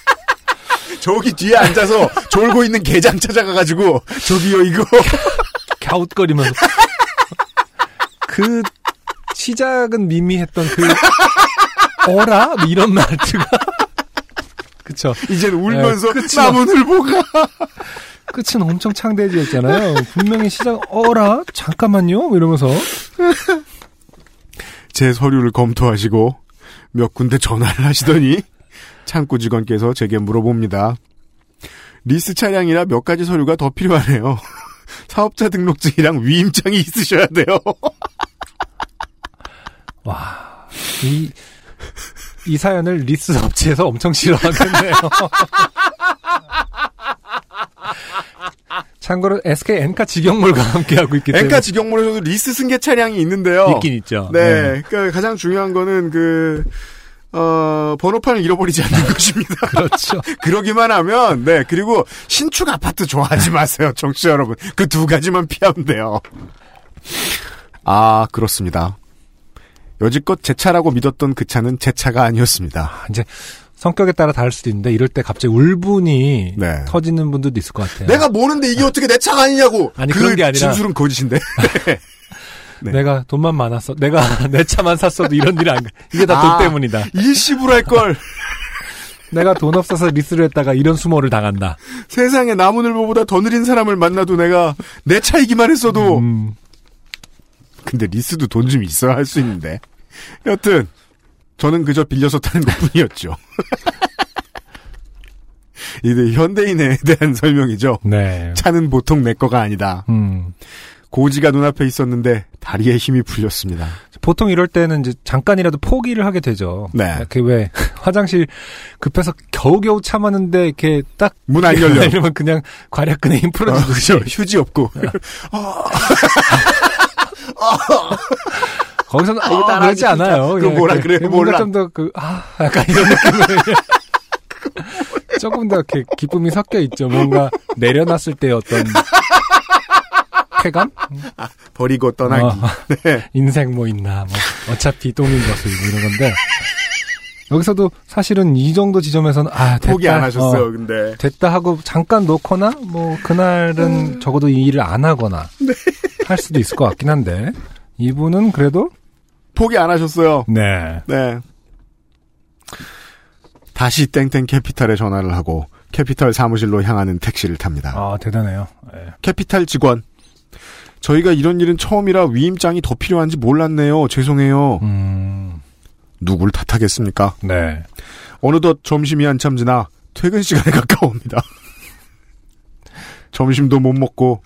저기 뒤에 앉아서 졸고 있는 게장 찾아가가지고, 저기요, 이거. 갸웃거리면서. 그, 시작은 미미했던 그, 어라? 뭐 이런 말투가. 그쵸. 이제는 울면서 네, 남은 울보가. 끝은 엄청 창대해지였잖아요. 분명히 시작, 어라? 잠깐만요? 이러면서. 제 서류를 검토하시고 몇 군데 전화를 하시더니 창구 직원께서 제게 물어봅니다. 리스 차량이라 몇 가지 서류가 더 필요하네요. 사업자 등록증이랑 위임장이 있으셔야 돼요. 와, 이, 이 사연을 리스 업체에서 엄청 싫어하겠네요. 참고로 SK 엔카 직영몰과 함께하고 있기 때문에. 엔카 직영몰에서도 리스 승계 차량이 있는데요. 있긴 있죠. 네. 그러니까 가장 중요한 거는 그, 어, 번호판을 잃어버리지 않는 것입니다. 그렇죠. 그러기만 하면, 네. 그리고 신축 아파트 좋아하지 마세요, 청취자 여러분. 그 두 가지만 피하면 돼요. 아, 그렇습니다. 여지껏 제 차라고 믿었던 그 차는 제 차가 아니었습니다. 이제 성격에 따라 다를 수도 있는데 이럴 때 갑자기 울분이 네. 터지는 분들도 있을 것 같아요. 내가 모르는데 이게 어떻게 내 차가 아니냐고! 아니, 그 그런 게 아니라- 진술은 거짓인데. 네. 내가 돈만 많았어. 내가 내 차만 샀어도 이런 일이 안 가. 이게 다돈 아. 때문이다. 일시불 할 걸. 내가 돈 없어서 리스를 했다가 이런 수모를 당한다. 세상에 나무늘보보다 더 느린 사람을 만나도 내가 내 차이기만 했어도. 음, 근데 리스도 돈 좀 있어야 할 수 있는데. 여튼 저는 그저 빌려서 타는 것뿐이었죠. 이게 현대인에 대한 설명이죠. 네. 차는 보통 내 거가 아니다. 음. 고지가 눈앞에 있었는데 다리에 힘이 풀렸습니다. 보통 이럴 때는 이제 잠깐이라도 포기를 하게 되죠. 네. 그왜 화장실 급해서 겨우겨우 참았는데 이렇게 딱 문 안 열려. 이러면 그냥 괄약근에 힘 어, 풀어주듯이 그죠. 휴지 없고. 거기서는 이거 아, 싫다. 않아요. 뭐라 그- 그래요? 뭔가 몰라. 좀더 그 아 약간 이런 느낌을 조금 더 이렇게 기쁨이 섞여 있죠. 뭔가 내려놨을 때 어떤 쾌감? 버리고 떠나기. 어. 네. 인생 뭐 있나 뭐 어차피 똥인 것을 뭐 이런 건데 여기서도 사실은 이 정도 지점에서는 아 됐다. 포기 안 하셨어요, 어, 근데. 됐다 하고 잠깐 놓거나 뭐 그날은 적어도 이 일을 안 하거나 할 수도 있을 것 같긴 한데 이분은 그래도 포기 안 하셨어요. 네 네. 다시 땡땡 캐피탈에 전화를 하고 캐피탈 사무실로 향하는 택시를 탑니다. 아, 대단해요. 예. 캐피탈 직원. 저희가 이런 일은 처음이라 위임장이 더 필요한지 몰랐네요. 죄송해요. 음, 누굴 탓하겠습니까? 네. 어느덧 점심이 한참 지나 퇴근 시간에 가까웁니다. 점심도 못 먹고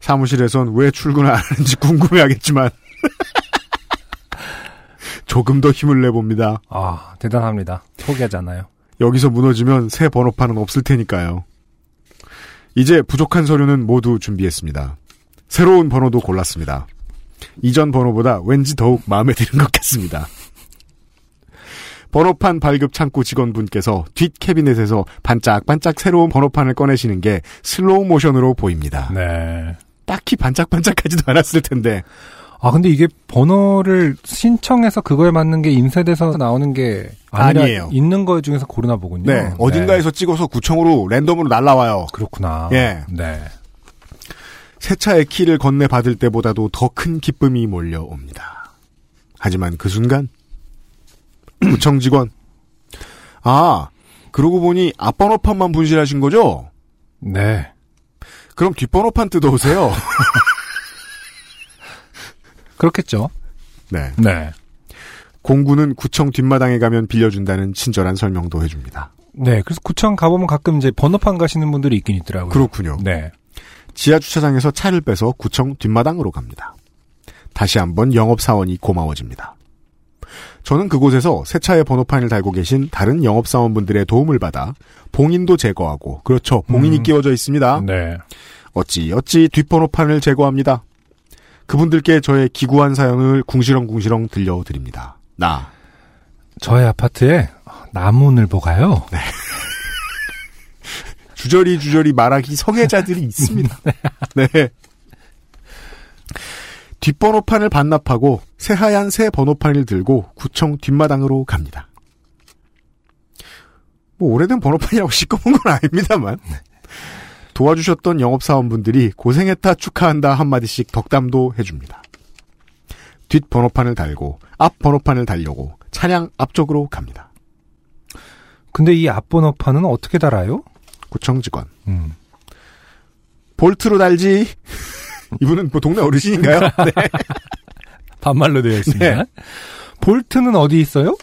사무실에선 왜 출근을 안 하는지 궁금해하겠지만 조금 더 힘을 내봅니다. 아, 대단합니다. 포기하지 않아요. 여기서 무너지면 새 번호판은 없을 테니까요. 이제 부족한 서류는 모두 준비했습니다. 새로운 번호도 골랐습니다. 이전 번호보다 왠지 더욱 마음에 드는 것 같습니다. 번호판 발급 창구 직원분께서 뒷 캐비넷에서 반짝반짝 새로운 번호판을 꺼내시는 게 슬로우 모션으로 보입니다. 네. 딱히 반짝반짝하지도 않았을 텐데 아, 근데 이게 번호를 신청해서 그거에 맞는 게 인쇄돼서 나오는 게 아니에요. 있는 거 중에서 고르나 보군요. 네, 어딘가에서 찍어서 구청으로 랜덤으로 날라와요. 그렇구나. 예. 네. 새 차의 키를 건네 받을 때보다도 더 큰 기쁨이 몰려옵니다. 하지만 그 순간 구청 직원 아 그러고 보니 앞번호판만 분실하신 거죠? 네. 그럼 뒷번호판 뜯어오세요. 그렇겠죠. 네. 네. 공구는 구청 뒷마당에 가면 빌려준다는 친절한 설명도 해줍니다. 네. 그래서 구청 가보면 가끔 이제 번호판 가시는 분들이 있긴 있더라고요. 그렇군요. 네. 지하 주차장에서 차를 빼서 구청 뒷마당으로 갑니다. 다시 한번 영업사원이 고마워집니다. 저는 그곳에서 새 차의 번호판을 달고 계신 다른 영업사원분들의 도움을 받아 봉인도 제거하고 그렇죠 봉인이 음. 끼워져 있습니다. 네. 어찌 어찌 뒷번호판을 제거합니다. 그분들께 저의 기구한 사연을 궁시렁궁시렁 들려드립니다. 나 저희 아파트에 나무늘 보가요. 주저리 주저리 말하기 성애자들이 있습니다. 네. 뒷번호판을 반납하고 새하얀 새 번호판을 들고 구청 뒷마당으로 갑니다. 뭐 오래된 번호판이라고 시꺼먼 건 아닙니다만 도와주셨던 영업사원분들이 고생했다 축하한다 한마디씩 덕담도 해줍니다. 뒷 번호판을 달고 앞 번호판을 달려고 차량 앞쪽으로 갑니다. 근데 이 앞 번호판은 어떻게 달아요? 구청 직원. 음. 볼트로 달지. 이분은 뭐 동네 어르신인가요? 네. 반말로 되어 있습니다. 네. 볼트는 어디 있어요?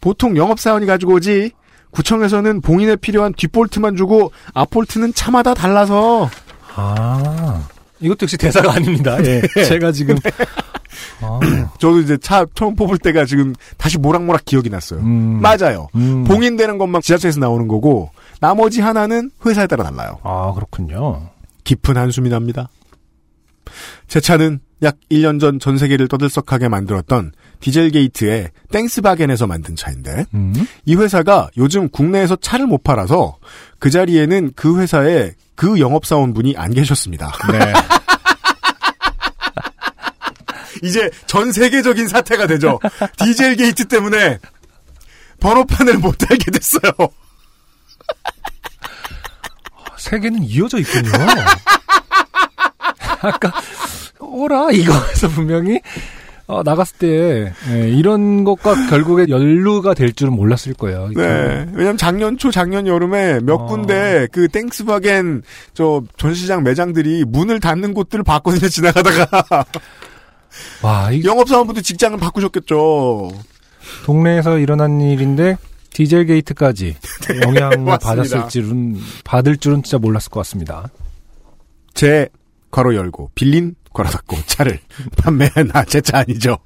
보통 영업사원이 가지고 오지. 구청에서는 봉인에 필요한 뒷볼트만 주고 앞볼트는 차마다 달라서 아, 이것도 역시 대사가 아닙니다. 예. 네. 제가 지금 아, 저도 이제 차 처음 뽑을 때가 지금 다시 모락모락 기억이 났어요. 음, 맞아요. 음. 봉인되는 것만 지하철에서 나오는 거고 나머지 하나는 회사에 따라 달라요. 아, 그렇군요. 깊은 한숨이 납니다. 제 차는 약 1년 전 전 세계를 떠들썩하게 만들었던 디젤게이트의 땡스바겐에서 만든 차인데 음. 이 회사가 요즘 국내에서 차를 못 팔아서 그 자리에는 그 회사에 그 영업사원분이 안 계셨습니다. 네. 이제 전 세계적인 사태가 되죠. 디젤게이트 때문에 번호판을 못 달게 됐어요. 세계는 이어져 있군요. 아까 오라 이거에서 분명히 어, 나갔을 때 예, 이런 것과 결국에 연루가 될 줄은 몰랐을 거예요. 네. 왜냐면 작년 초, 작년 여름에 몇 어. 군데 그 땡스바겐 저 전시장 매장들이 문을 닫는 곳들을 봤거든요, 지나가다가. 와, 이 영업사원분들 직장을 바꾸셨겠죠. 동네에서 일어난 일인데 디젤 게이트까지 영향을 맞습니다. 받았을 줄은 받을 줄은 진짜 몰랐을 것 같습니다. 제 괄호 열고 빌린 괄호 닫고 차를 판매한 나제 차 아니죠.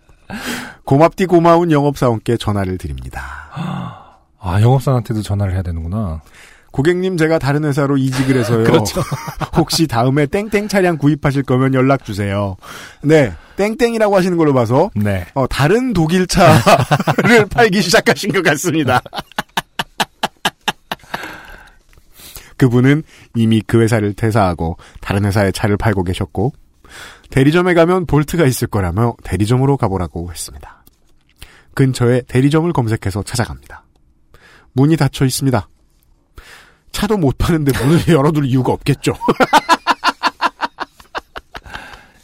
고맙디 고마운 영업사원께 전화를 드립니다. 아 영업사한테도 전화를 해야 되는구나. 고객님 제가 다른 회사로 이직을 해서요. 그렇죠. 혹시 다음에 땡땡 차량 구입하실 거면 연락 주세요. 네, 땡땡이라고 하시는 걸로 봐서 네. 어, 다른 독일 차를 팔기 시작하신 것 같습니다. 그분은 이미 그 회사를 퇴사하고 다른 회사의 차를 팔고 계셨고 대리점에 가면 볼트가 있을 거라며 대리점으로 가보라고 했습니다. 근처에 대리점을 검색해서 찾아갑니다. 문이 닫혀 있습니다. 차도 못 파는데 문을 열어둘 이유가 없겠죠.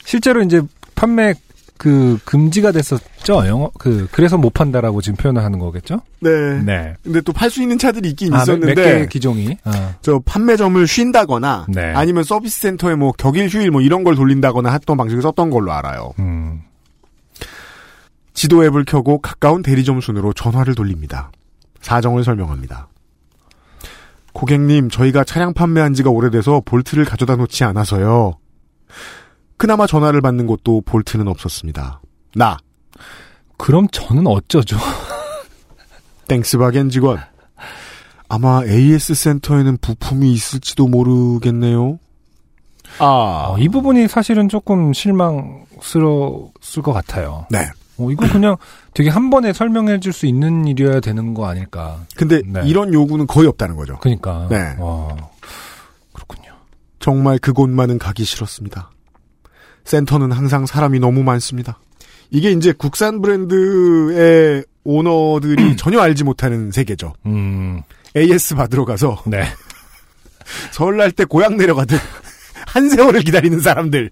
실제로 이제 판매 그 금지가 됐었죠. 영어 그 그래서 못 판다라고 지금 표현을 하는 거겠죠? 네. 네. 근데 또 팔 수 있는 차들이 있긴 아, 몇 있었는데 개 기종이. 아, 저 판매점을 쉰다거나 네. 아니면 서비스 센터에 뭐 격일 휴일 뭐 이런 걸 돌린다거나 했던 방식을 썼던 걸로 알아요. 음. 지도 앱을 켜고 가까운 대리점 순으로 전화를 돌립니다. 사정을 설명합니다. 고객님, 저희가 차량 판매한 지가 오래돼서 볼트를 가져다 놓지 않아서요. 그나마 전화를 받는 곳도 볼트는 없었습니다. 나, 그럼 저는 어쩌죠? 땡스바겐 직원. 아마 AS 센터에는 부품이 있을지도 모르겠네요. 아, 어, 이 부분이 사실은 조금 실망스러웠을 것 같아요. 네. 어, 이거 그냥 되게 한 번에 설명해 줄 수 있는 일이어야 되는 거 아닐까. 근데 네. 이런 요구는 거의 없다는 거죠. 그니까. 네. 와, 그렇군요. 정말 그곳만은 가기 싫었습니다. 센터는 항상 사람이 너무 많습니다. 이게 이제 국산 브랜드의 오너들이 전혀 알지 못하는 세계죠. 음, AS 받으러 가서 네. 설날 때 고향 내려가듯 한 세월을 기다리는 사람들.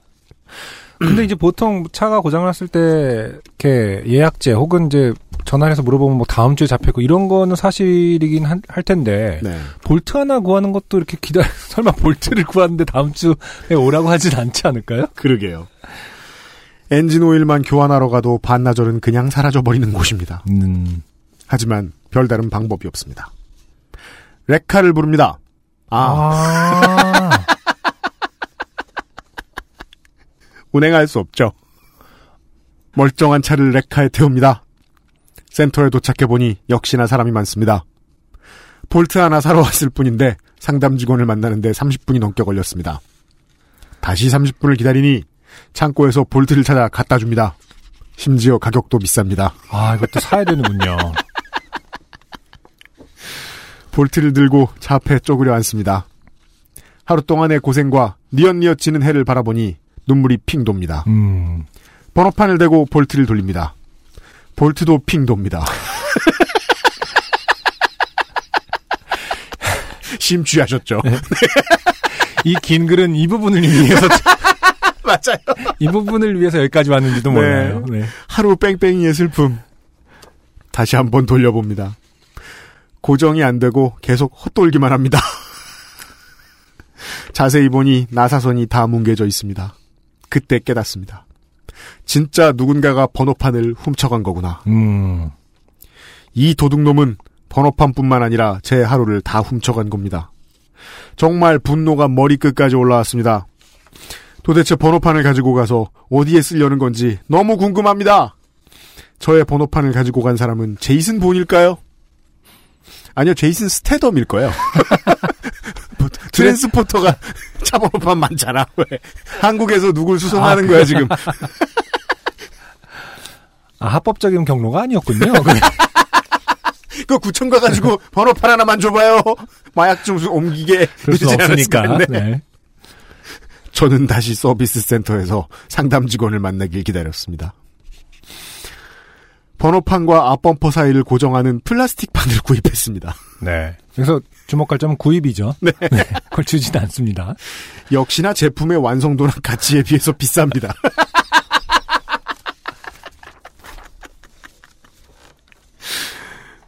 근데 이제 보통 차가 고장났을 때, 이렇게 예약제 혹은 이제 전화해서 물어보면 뭐 다음 주에 잡혔고 이런 거는 사실이긴 한- 할 텐데, 네. 볼트 하나 구하는 것도 이렇게 기다려, 설마 볼트를 구하는데 다음 주에 오라고 하진 않지 않을까요? 그러게요. 엔진 오일만 교환하러 가도 반나절은 그냥 사라져 버리는 곳입니다. 음, 하지만 별다른 방법이 없습니다. 레카를 부릅니다. 아, 아, 운행할 수 없죠. 멀쩡한 차를 레카에 태웁니다. 센터에 도착해보니 역시나 사람이 많습니다. 볼트 하나 사러 왔을 뿐인데 상담 직원을 만나는데 30분이 넘게 걸렸습니다. 다시 30분을 기다리니 창고에서 볼트를 찾아 갖다 줍니다. 심지어 가격도 비쌉니다. 아, 이것도 사야 되는군요. 볼트를 들고 차 앞에 쪼그려 앉습니다. 하루 동안의 고생과 뉘엿뉘엿 지는 해를 바라보니 눈물이 핑 돕니다. 음, 번호판을 대고 볼트를 돌립니다. 볼트도 핑 돕니다. 심취하셨죠? 이긴 글은 이 부분을 위해서 맞아요. 이 부분을 위해서 여기까지 왔는지도 몰라요. 네. 하루 뺑뺑이의 슬픔. 다시 한번 돌려봅니다. 고정이 안 되고 계속 헛돌기만 합니다. 자세히 보니 나사선이 다 뭉개져 있습니다. 그때 깨닫습니다. 진짜 누군가가 번호판을 훔쳐간 거구나. 음. 이 도둑놈은 번호판뿐만 아니라 제 하루를 다 훔쳐간 겁니다. 정말 분노가 머리끝까지 올라왔습니다. 도대체 번호판을 가지고 가서 어디에 쓰려는 건지 너무 궁금합니다. 저의 번호판을 가지고 간 사람은 제이슨 본일까요? 아니요, 제이슨 스테덤일 거예요. 트랜스포터가 차 번호판 많잖아. 왜? 한국에서 누굴 수송하는 아, 거야, 지금. 아, 합법적인 경로가 아니었군요. 그 구청 가가지고 번호판 하나만 줘봐요. 마약 좀 옮기게. 그럴 수 없으니까. 네. 저는 다시 서비스 센터에서 상담 직원을 만나길 기다렸습니다. 번호판과 앞범퍼 사이를 고정하는 플라스틱 판을 구입했습니다. 네. 그래서 주목할 점은 구입이죠. 네. 그걸 주진 않습니다. 역시나 제품의 완성도랑 가치에 비해서 비쌉니다.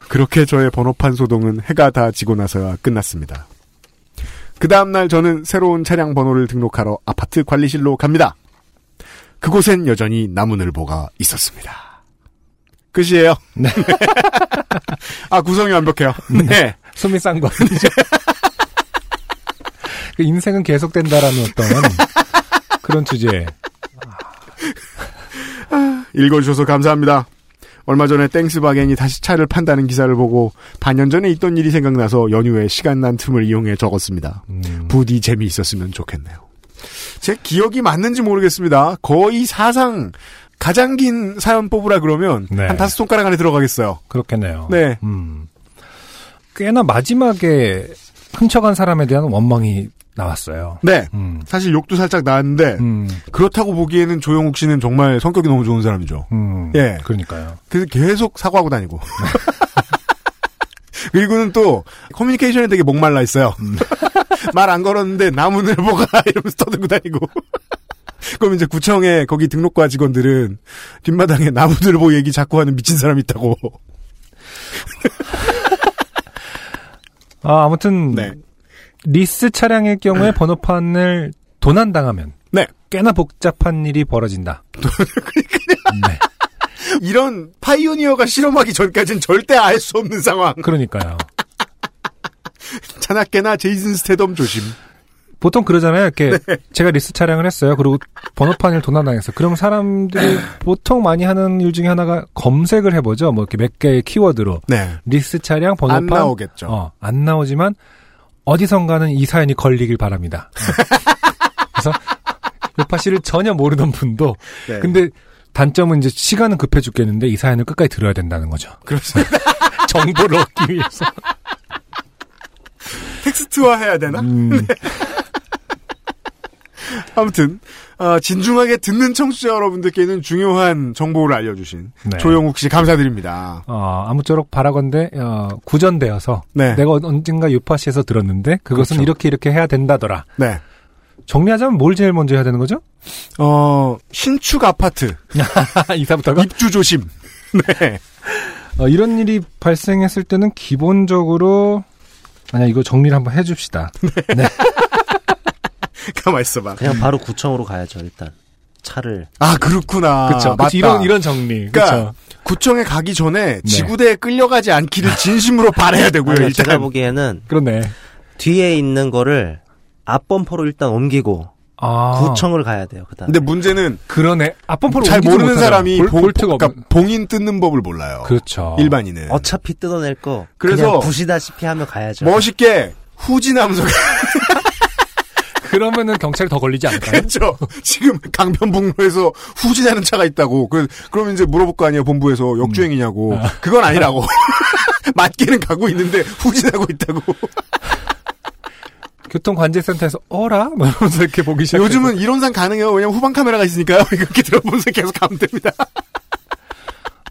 그렇게 저의 번호판 소동은 해가 다 지고 나서야 끝났습니다. 그 다음날 저는 새로운 차량 번호를 등록하러 아파트 관리실로 갑니다. 그곳엔 여전히 나무늘보가 있었습니다. 끝이에요. 네. 아, 구성이 완벽해요. 네. 수미쌍관? 그 인생은 계속된다라는 어떤 그런 주제. 읽어주셔서 감사합니다. 얼마 전에 땡스 바겐이 다시 차를 판다는 기사를 보고 반년 전에 있던 일이 생각나서 연휴에 시간 난 틈을 이용해 적었습니다. 음. 부디 재미있었으면 좋겠네요. 제 기억이 맞는지 모르겠습니다. 거의 사상 가장 긴 사연 뽑으라 그러면 네. 한 다섯 손가락 안에 들어가겠어요. 그렇겠네요. 네. 음. 꽤나 마지막에 훔쳐간 사람에 대한 원망이 나왔어요. 네. 음. 사실 욕도 살짝 나왔는데 음. 그렇다고 보기에는 조영욱 씨는 정말 성격이 너무 좋은 사람이죠. 음. 예. 그러니까요. 그래서 계속 사과하고 다니고. 그리고는 또 커뮤니케이션에 되게 목말라 있어요. 말 안 걸었는데 나무 늘보가 이러면서 떠들고 다니고. 그럼 이제 구청에 거기 등록과 직원들은 뒷마당에 나무늘보 얘기 자꾸 하는 미친 사람 있다고. 아, 아무튼 네. 리스 차량의 경우에 번호판을 도난당하면 네. 꽤나 복잡한 일이 벌어진다. 네. 이런 파이오니어가 실험하기 전까지는 절대 알 수 없는 상황. 그러니까요. 자나깨나 제이슨 스테덤 조심. 보통 그러잖아요. 이렇게 네. 제가 리스 차량을 했어요. 그리고 번호판을 도난당했어. 그럼 사람들이 보통 많이 하는 일 중에 하나가 검색을 해보죠. 뭐 이렇게 몇 개의 키워드로 네. 리스 차량 번호판 안 나오겠죠. 어, 안 나오지만 어디선가는 이 사연이 걸리길 바랍니다. 어. 그래서 요팟시를 전혀 모르던 분도 네. 근데 단점은 이제 시간은 급해 죽겠는데 이 사연을 끝까지 들어야 된다는 거죠. 그렇습니다. 정보를 얻기 위해서. 텍스트화 해야 되나? 음, 아무튼 어, 진중하게 듣는 청취자 여러분들께는 중요한 정보를 알려주신 네. 조영욱 씨 감사드립니다. 어, 아무쪼록 바라건대 어, 구전되어서 네. 내가 언젠가 요파 씨에서 들었는데 그것은 그렇죠. 이렇게 이렇게 해야 된다더라. 네. 정리하자면 뭘 제일 먼저 해야 되는 거죠? 어, 신축 아파트 이사부터가 입주 조심. 네. 어, 이런 일이 발생했을 때는 기본적으로 아니 이거 정리를 한번 해줍시다. 가만 있어봐. 그냥 바로 구청으로 가야죠 일단 차를 아 그렇구나. 그렇죠. 맞다. 이런 이런 정리. 그러니까 그렇죠. 구청에 가기 전에 지구대에 끌려가지 않기를 진심으로 바라야 되고요. 아니요, 일단 제가 보기에는 그렇네. 뒤에 있는 거를 앞 범퍼로 일단 옮기고 아 구청을 가야 돼요 그다음 근데 문제는 그러네. 앞범퍼로 잘 모르는. 사람이 볼, 봉, 볼트가 그러니까 봉인 뜯는 법을 몰라요. 그렇죠. 일반인은 어차피 뜯어낼 거 그래서 그냥 부시다시피 하며 가야죠 멋있게 후진하면서 그러면은 경찰이 더 걸리지 않을까요? 그렇죠. 지금 강변북로에서 후진하는 차가 있다고. 그 그러면 이제 물어볼 거 아니에요 본부에서 역주행이냐고. 음. 그건 아니라고. 맞게는 가고 있는데 후진하고 있다고. 교통관제센터에서 어라? 뭐 이러면서 이렇게 보기 시작. 요즘은 이론상 가능해요. 왜냐면 후방 카메라가 있으니까요. 이렇게 들어보면서 계속 가면 됩니다.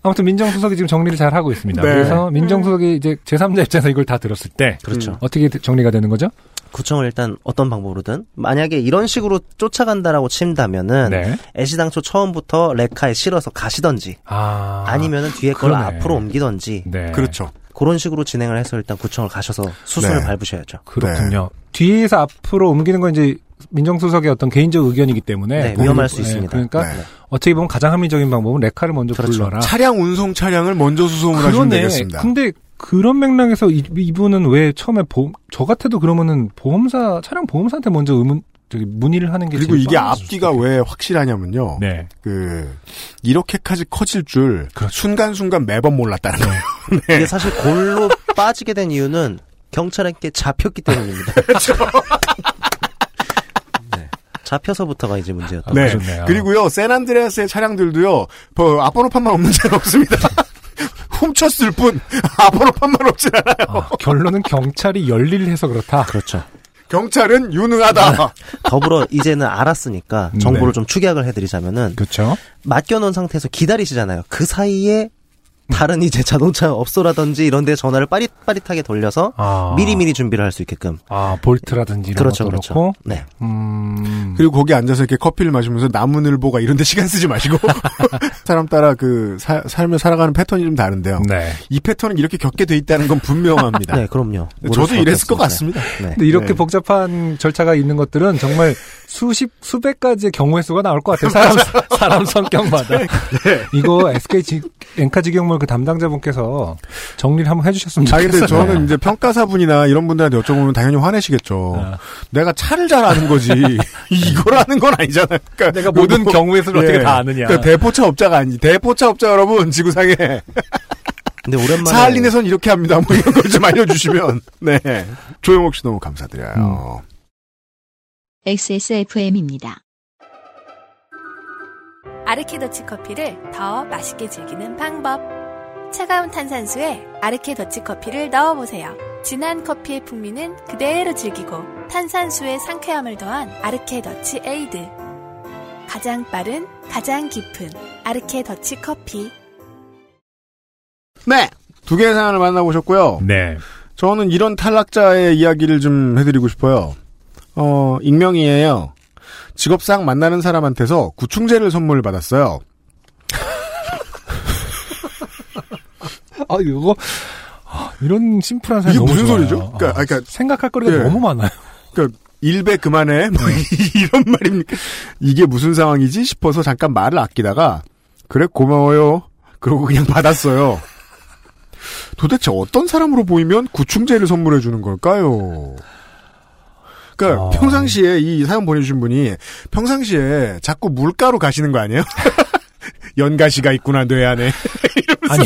아무튼 민정수석이 지금 정리를 잘 하고 있습니다. 네. 그래서 민정수석이 이제 제3자 입장에서 이걸 다 들었을 때 그렇죠. 어떻게 정리가 되는 거죠? 구청을 일단 어떤 방법으로든 만약에 이런 식으로 쫓아간다라고 친다면은 네. 애시당초 처음부터 레카에 실어서 가시던지 아, 아니면은 뒤에 걸 그러네. 앞으로 옮기던지 네. 그렇죠. 그런 식으로 진행을 해서 일단 구청을 가셔서 수순을 네. 밟으셔야죠. 그렇군요. 뒤에서 앞으로 옮기는 건 이제 민정수석의 어떤 개인적 의견이기 때문에 네, 위험할 수 네, 있습니다. 그러니까 네. 어떻게 보면 가장 합리적인 방법은 레카를 먼저 그렇죠. 불러라. 차량 운송 차량을 먼저 수송을 하시면. 되겠습니다. 근데 그런 맥락에서 이, 이분은 왜 처음에 보험, 저 같아도 그러면은 보험사 차량 보험사한테 먼저 의문 저기 문의를 하는 게 그리고 제일 이게. 앞뒤가 왜 확실하냐면요. 네. 그 이렇게까지 커질 줄 그렇죠. 순간순간 매번 몰랐다는 거예요. 이게 사실 골로 빠지게 된 이유는 경찰에게 잡혔기 때문입니다. 네. 잡혀서부터가 이제 문제였던 네. 그렇네요. 그리고요, 샌안드레아스의 차량들도요, 뭐, 앞번호판만 없는 차는 없습니다. 훔쳤을 뿐, 앞번호판만 없진 않아요. 아, 결론은 경찰이 열일해서 그렇다. 그렇죠. 경찰은 유능하다. 더불어 이제는 알았으니까 네. 정보를 좀 축약을 해드리자면은 그렇죠. 맡겨놓은 상태에서 기다리시잖아요. 그 사이에 다른 이제 자동차 업소라든지 이런 데 전화를 빠릿빠릿하게 돌려서 아. 미리미리 준비를 할 수 있게끔. 아 볼트라든지 이런 그렇죠, 것도 그렇죠. 그렇고. 네. 음. 그리고 거기 앉아서 이렇게 커피를 마시면서 나무늘보가 이런 데 시간 쓰지 마시고, 사람 따라 그, 사- 삶을 살아가는 패턴이 좀 다른데요. 네. 이 패턴은 이렇게 겪게 돼 있다는 건 분명합니다. 네, 그럼요. 모를 저도 이랬을 것. 같습니다. 네. 근데 이렇게 네. 복잡한 절차가 있는 것들은 정말 수십 수백 가지의 경우의 수가 나올 것 같아요. 사람 사람 성격마다. 네. 이거 SK 지, 엔카 직영몰 그 담당자분께서 정리를 한번 해주셨으면 아, 좋겠어요. 근데 저는 이제 평가사분이나 이런 분들한테 여쭤보면 당연히 화내시겠죠. 아. 내가 차를 잘 아는 거지. 이걸 아는 건 아니잖아요. 그러니까 내가 모든 뭐- 경우의 수를 어떻게 다 아느냐. 그러니까 대포차 업자가 아니지. 대포차 업자 여러분, 지구상에. 근데 오랜만에 사할린에선 이렇게 합니다. 뭐 이런 걸 좀 알려주시면. 네. 조영옥 씨 너무 감사드려요. XSFM입니다. 아르케 더치 커피를 더 맛있게 즐기는 방법. 차가운 탄산수에 아르케 더치 커피를 넣어보세요. 진한 커피의 풍미는 그대로 즐기고 탄산수의 상쾌함을 더한 아르케 더치 에이드. 가장 빠른, 가장 깊은 아르케 더치 커피. 네. 두 개의 사연을 만나보셨고요. 네. 저는 이런 탈락자의 이야기를 좀 해드리고 싶어요. 어, 익명이에요. 직업상 만나는 사람한테서 구충제를 선물 받았어요. 아 이거 아, 이런 심플한 사연 이게 무슨 좋아요. 소리죠? 그러니까, 아, 그러니까 생각할 거리가 예. 너무 많아요. 그러니까 일배 그만해 뭐 네. 이런 말입니까? 이게 무슨 상황이지 싶어서 잠깐 말을 아끼다가 그래 고마워요. 그러고 그냥 받았어요. 도대체 어떤 사람으로 보이면 구충제를 선물해 주는 걸까요? 그러니까 아. 평상시에 이 사연 보내주신 분이 평상시에 자꾸 물가로 가시는 거 아니에요? 연가시가 있구나 뇌 안에. 아니.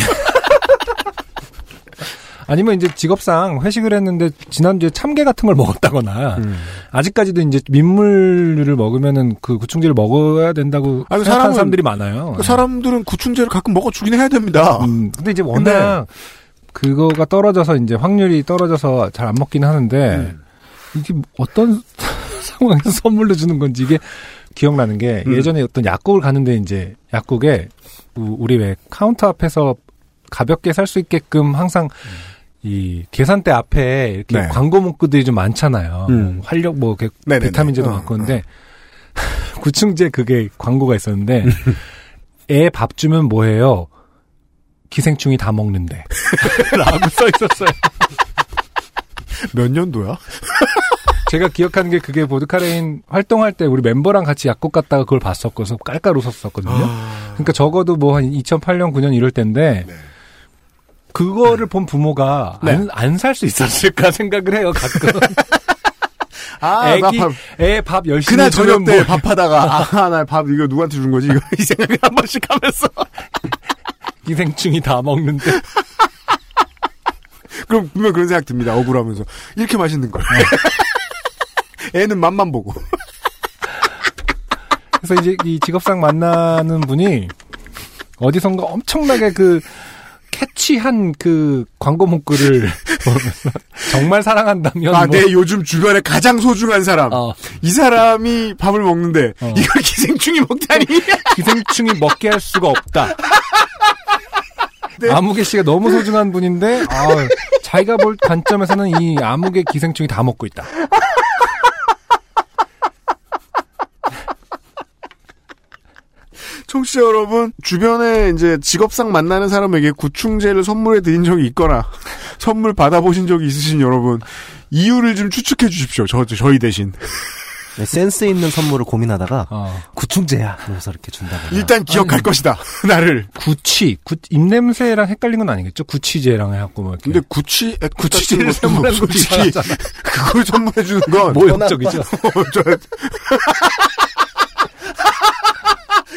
아니면 이제 직업상 회식을 했는데 지난주에 참깨 같은 걸 먹었다거나 음. 아직까지도 이제 민물류를 먹으면은 그 구충제를 먹어야 된다고 아니, 생각하는 사람은- 사람들이 많아요. 그 사람들은 구충제를 가끔 먹어 주긴 해야 됩니다. 음, 근데 이제 워낙 그거가 떨어져서 이제 확률이 떨어져서 잘 안 먹긴 하는데 음. 이게 어떤 상황에서 선물로 주는 건지 이게 기억나는 게 음. 예전에 어떤 약국을 가는데 이제 약국에 우- 우리 왜 카운터 앞에서 가볍게 살 수 있게끔 항상 이 계산대 앞에 이렇게 네. 광고 문구들이 좀 많잖아요. 음. 뭐 활력 뭐 이렇게 네네네. 비타민제도 어, 많고 근데 구충제 그게 광고가 있었는데 애 밥 주면 뭐해요? 기생충이 다 먹는데 라고 써 있었어요. 몇 년도야? 제가 기억하는 게 그게 보드카레인 활동할 때 우리 멤버랑 같이 약국 갔다가 그걸 봤었고서 깔깔 웃었었거든요. 그러니까 적어도 뭐 한 2008년 9년 이럴 때인데 네. 그거를 본 부모가 네. 안살 수 있었을까 생각을 해요 가끔. 아, 애기 나 밥, 애밥 열심히 그날 저녁 때뭐 밥하다가 아 나 밥 이거 누구한테 준 거지? 이거 이 생각을 한 번씩 하면서. 기생충이 다 먹는데. 그럼 분명 그런 생각 듭니다 억울하면서. 이렇게 맛있는 걸. 애는 맛만 보고. 그래서 이제 이 직업상 만나는 분이 어디선가 엄청나게 그 캐치한 그 광고 문구를 정말 사랑한다면 아, 뭐내 요즘 주변에 가장 소중한 사람. 어. 이 사람이 밥을 먹는데 어. 이걸 기생충이 먹다니. 기생충이 먹게 할 수가 없다. 네. 아무개 씨가 너무 소중한 분인데 아, 자기가 볼 관점에서는 이 아무개 기생충이 다 먹고 있다. 청취자 여러분, 주변에 이제 직업상 만나는 사람에게 구충제를 선물해 드린 적이 있거나 선물 받아보신 적이 있으신 여러분, 이유를 좀 추측해 주십시오. 저, 저희 대신. 네, 센스 있는 선물을 고민하다가 어. 구충제야. 그래서 이렇게 준다거나. 일단 기억할 것이다. 나를. 구취, 구, 입냄새랑 헷갈린 건 아니겠죠? 구취제랑 해갖고 뭐 이렇게. 근데 구취, 에, 구취제를 뭐 솔직히 이상하잖아. 그걸 선물해 주는 건 모욕적이죠.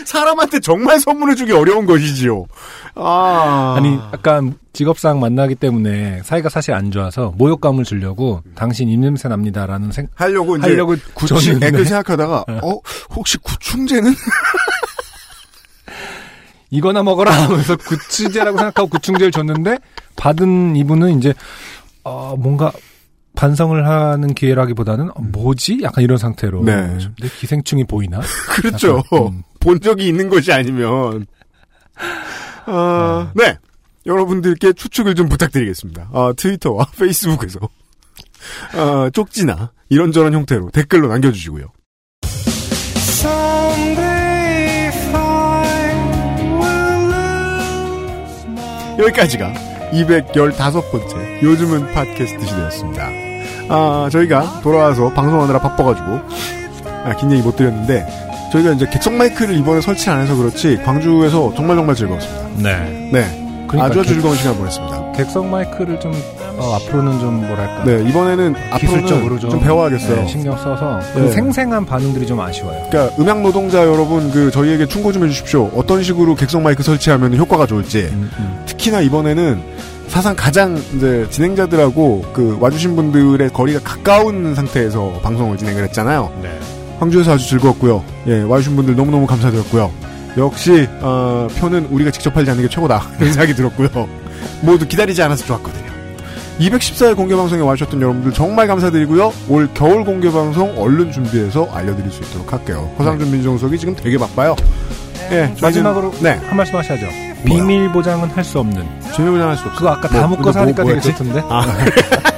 사람한테 정말 선물해주기 어려운 것이지요. 아. 아니, 약간 직업상 만나기 때문에 사이가 사실 안 좋아서 모욕감을 주려고 당신 입냄새 납니다라는 생, 하려고 이제 하려고 줬는데. 액을 생각하다가 어 혹시 구충제는 이거나 먹어라 하면서 구취제라고 생각하고 구충제를 줬는데 받은 이분은 이제 어, 뭔가 반성을 하는 기회라기보다는 어, 뭐지? 약간 이런 상태로 네. 내 기생충이 보이나? 그렇죠. 약간, 음. 본 적이 있는 것이 아니면 어, 네 여러분들께 추측을 좀 부탁드리겠습니다. 어, 트위터와 페이스북에서 어, 쪽지나 이런저런 형태로 댓글로 남겨주시고요. 여기까지가 215번째 요즘은 팟캐스트 시대였습니다. 아, 저희가 돌아와서 방송하느라 바빠가지고 아, 긴 얘기 못 드렸는데 저희가 이제 객석 마이크를 이번에 설치 안 해서 그렇지 광주에서 정말 정말 즐거웠습니다. 네. 네. 그러니까 아주 아주 객- 즐거운 시간 보냈습니다. 객석 마이크를 좀 어, 앞으로는 좀 뭐랄까 네, 이번에는 기술적으로 좀, 좀 배워야겠어요. 네, 신경 써서 그 네. 생생한 반응들이 좀 아쉬워요. 그러니까 음향 노동자 여러분 그 저희에게 충고 좀 해주십시오. 어떤 식으로 객석 마이크 설치하면 효과가 좋을지. 음, 음. 특히나 이번에는 사상 가장 이제 진행자들하고 그 와주신 분들의 거리가 가까운 상태에서 방송을 진행을 했잖아요. 네. 광주에서 아주 즐거웠고요. 예, 와주신 분들 너무너무 감사드렸고요. 역시 어, 표는 우리가 직접 팔지 않는 게 최고다 이런 생각이 들었고요. 모두 기다리지 않아서 좋았거든요. 214회 공개방송에 와주셨던 여러분들 정말 감사드리고요. 올 겨울 공개방송 얼른 준비해서 알려드릴 수 있도록 할게요. 허상준 민정수석이 지금 되게 바빠요. 예, 저희는- 마지막으로 네, 한 말씀 하셔야죠. 비밀 보장은 할 수 없는. 비밀 보장 할 수 없어. 그거 아까 다 뭐, 묶어서 근데 하니까 뭐- 되게? 좋던데. 아.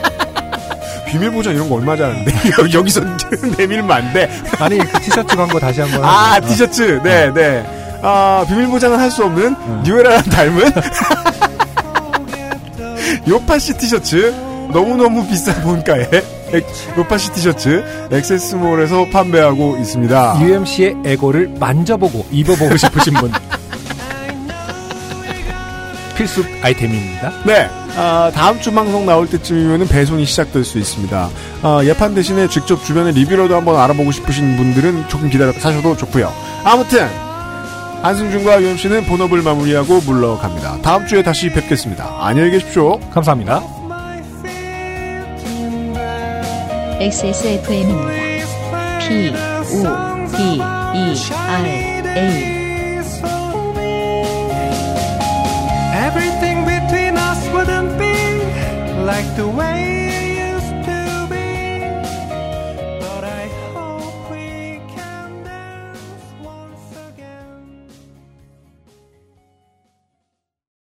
비밀보장 이런 거 얼마 잘하는데 여기서 내밀면 안 돼. 아니 그 티셔츠 광고 다시 한번. 아, 하죠. 티셔츠. 네, 네. 아, 비밀보장은 할 수 없는 뉴에라랑 닮은 요파시 티셔츠. 너무너무 비싼 본가에 엑- 요파시 티셔츠 엑세스몰에서 판매하고 있습니다. UMC의 에고를 만져보고 입어보고 싶으신 분. 필수 아이템입니다. 네. 아, 다음 주 방송 나올 때쯤이면 배송이 시작될 수 있습니다. 아, 예판 대신에 직접 주변에 리뷰라도 한번 알아보고 싶으신 분들은 조금 기다려 사셔도 좋고요. 아무튼 한승준과 UMC는 본업을 마무리하고 물러갑니다. 다음 주에 다시 뵙겠습니다. 안녕히 계십시오. 감사합니다. XSFM입니다. P, O, D, E, R, A. like the way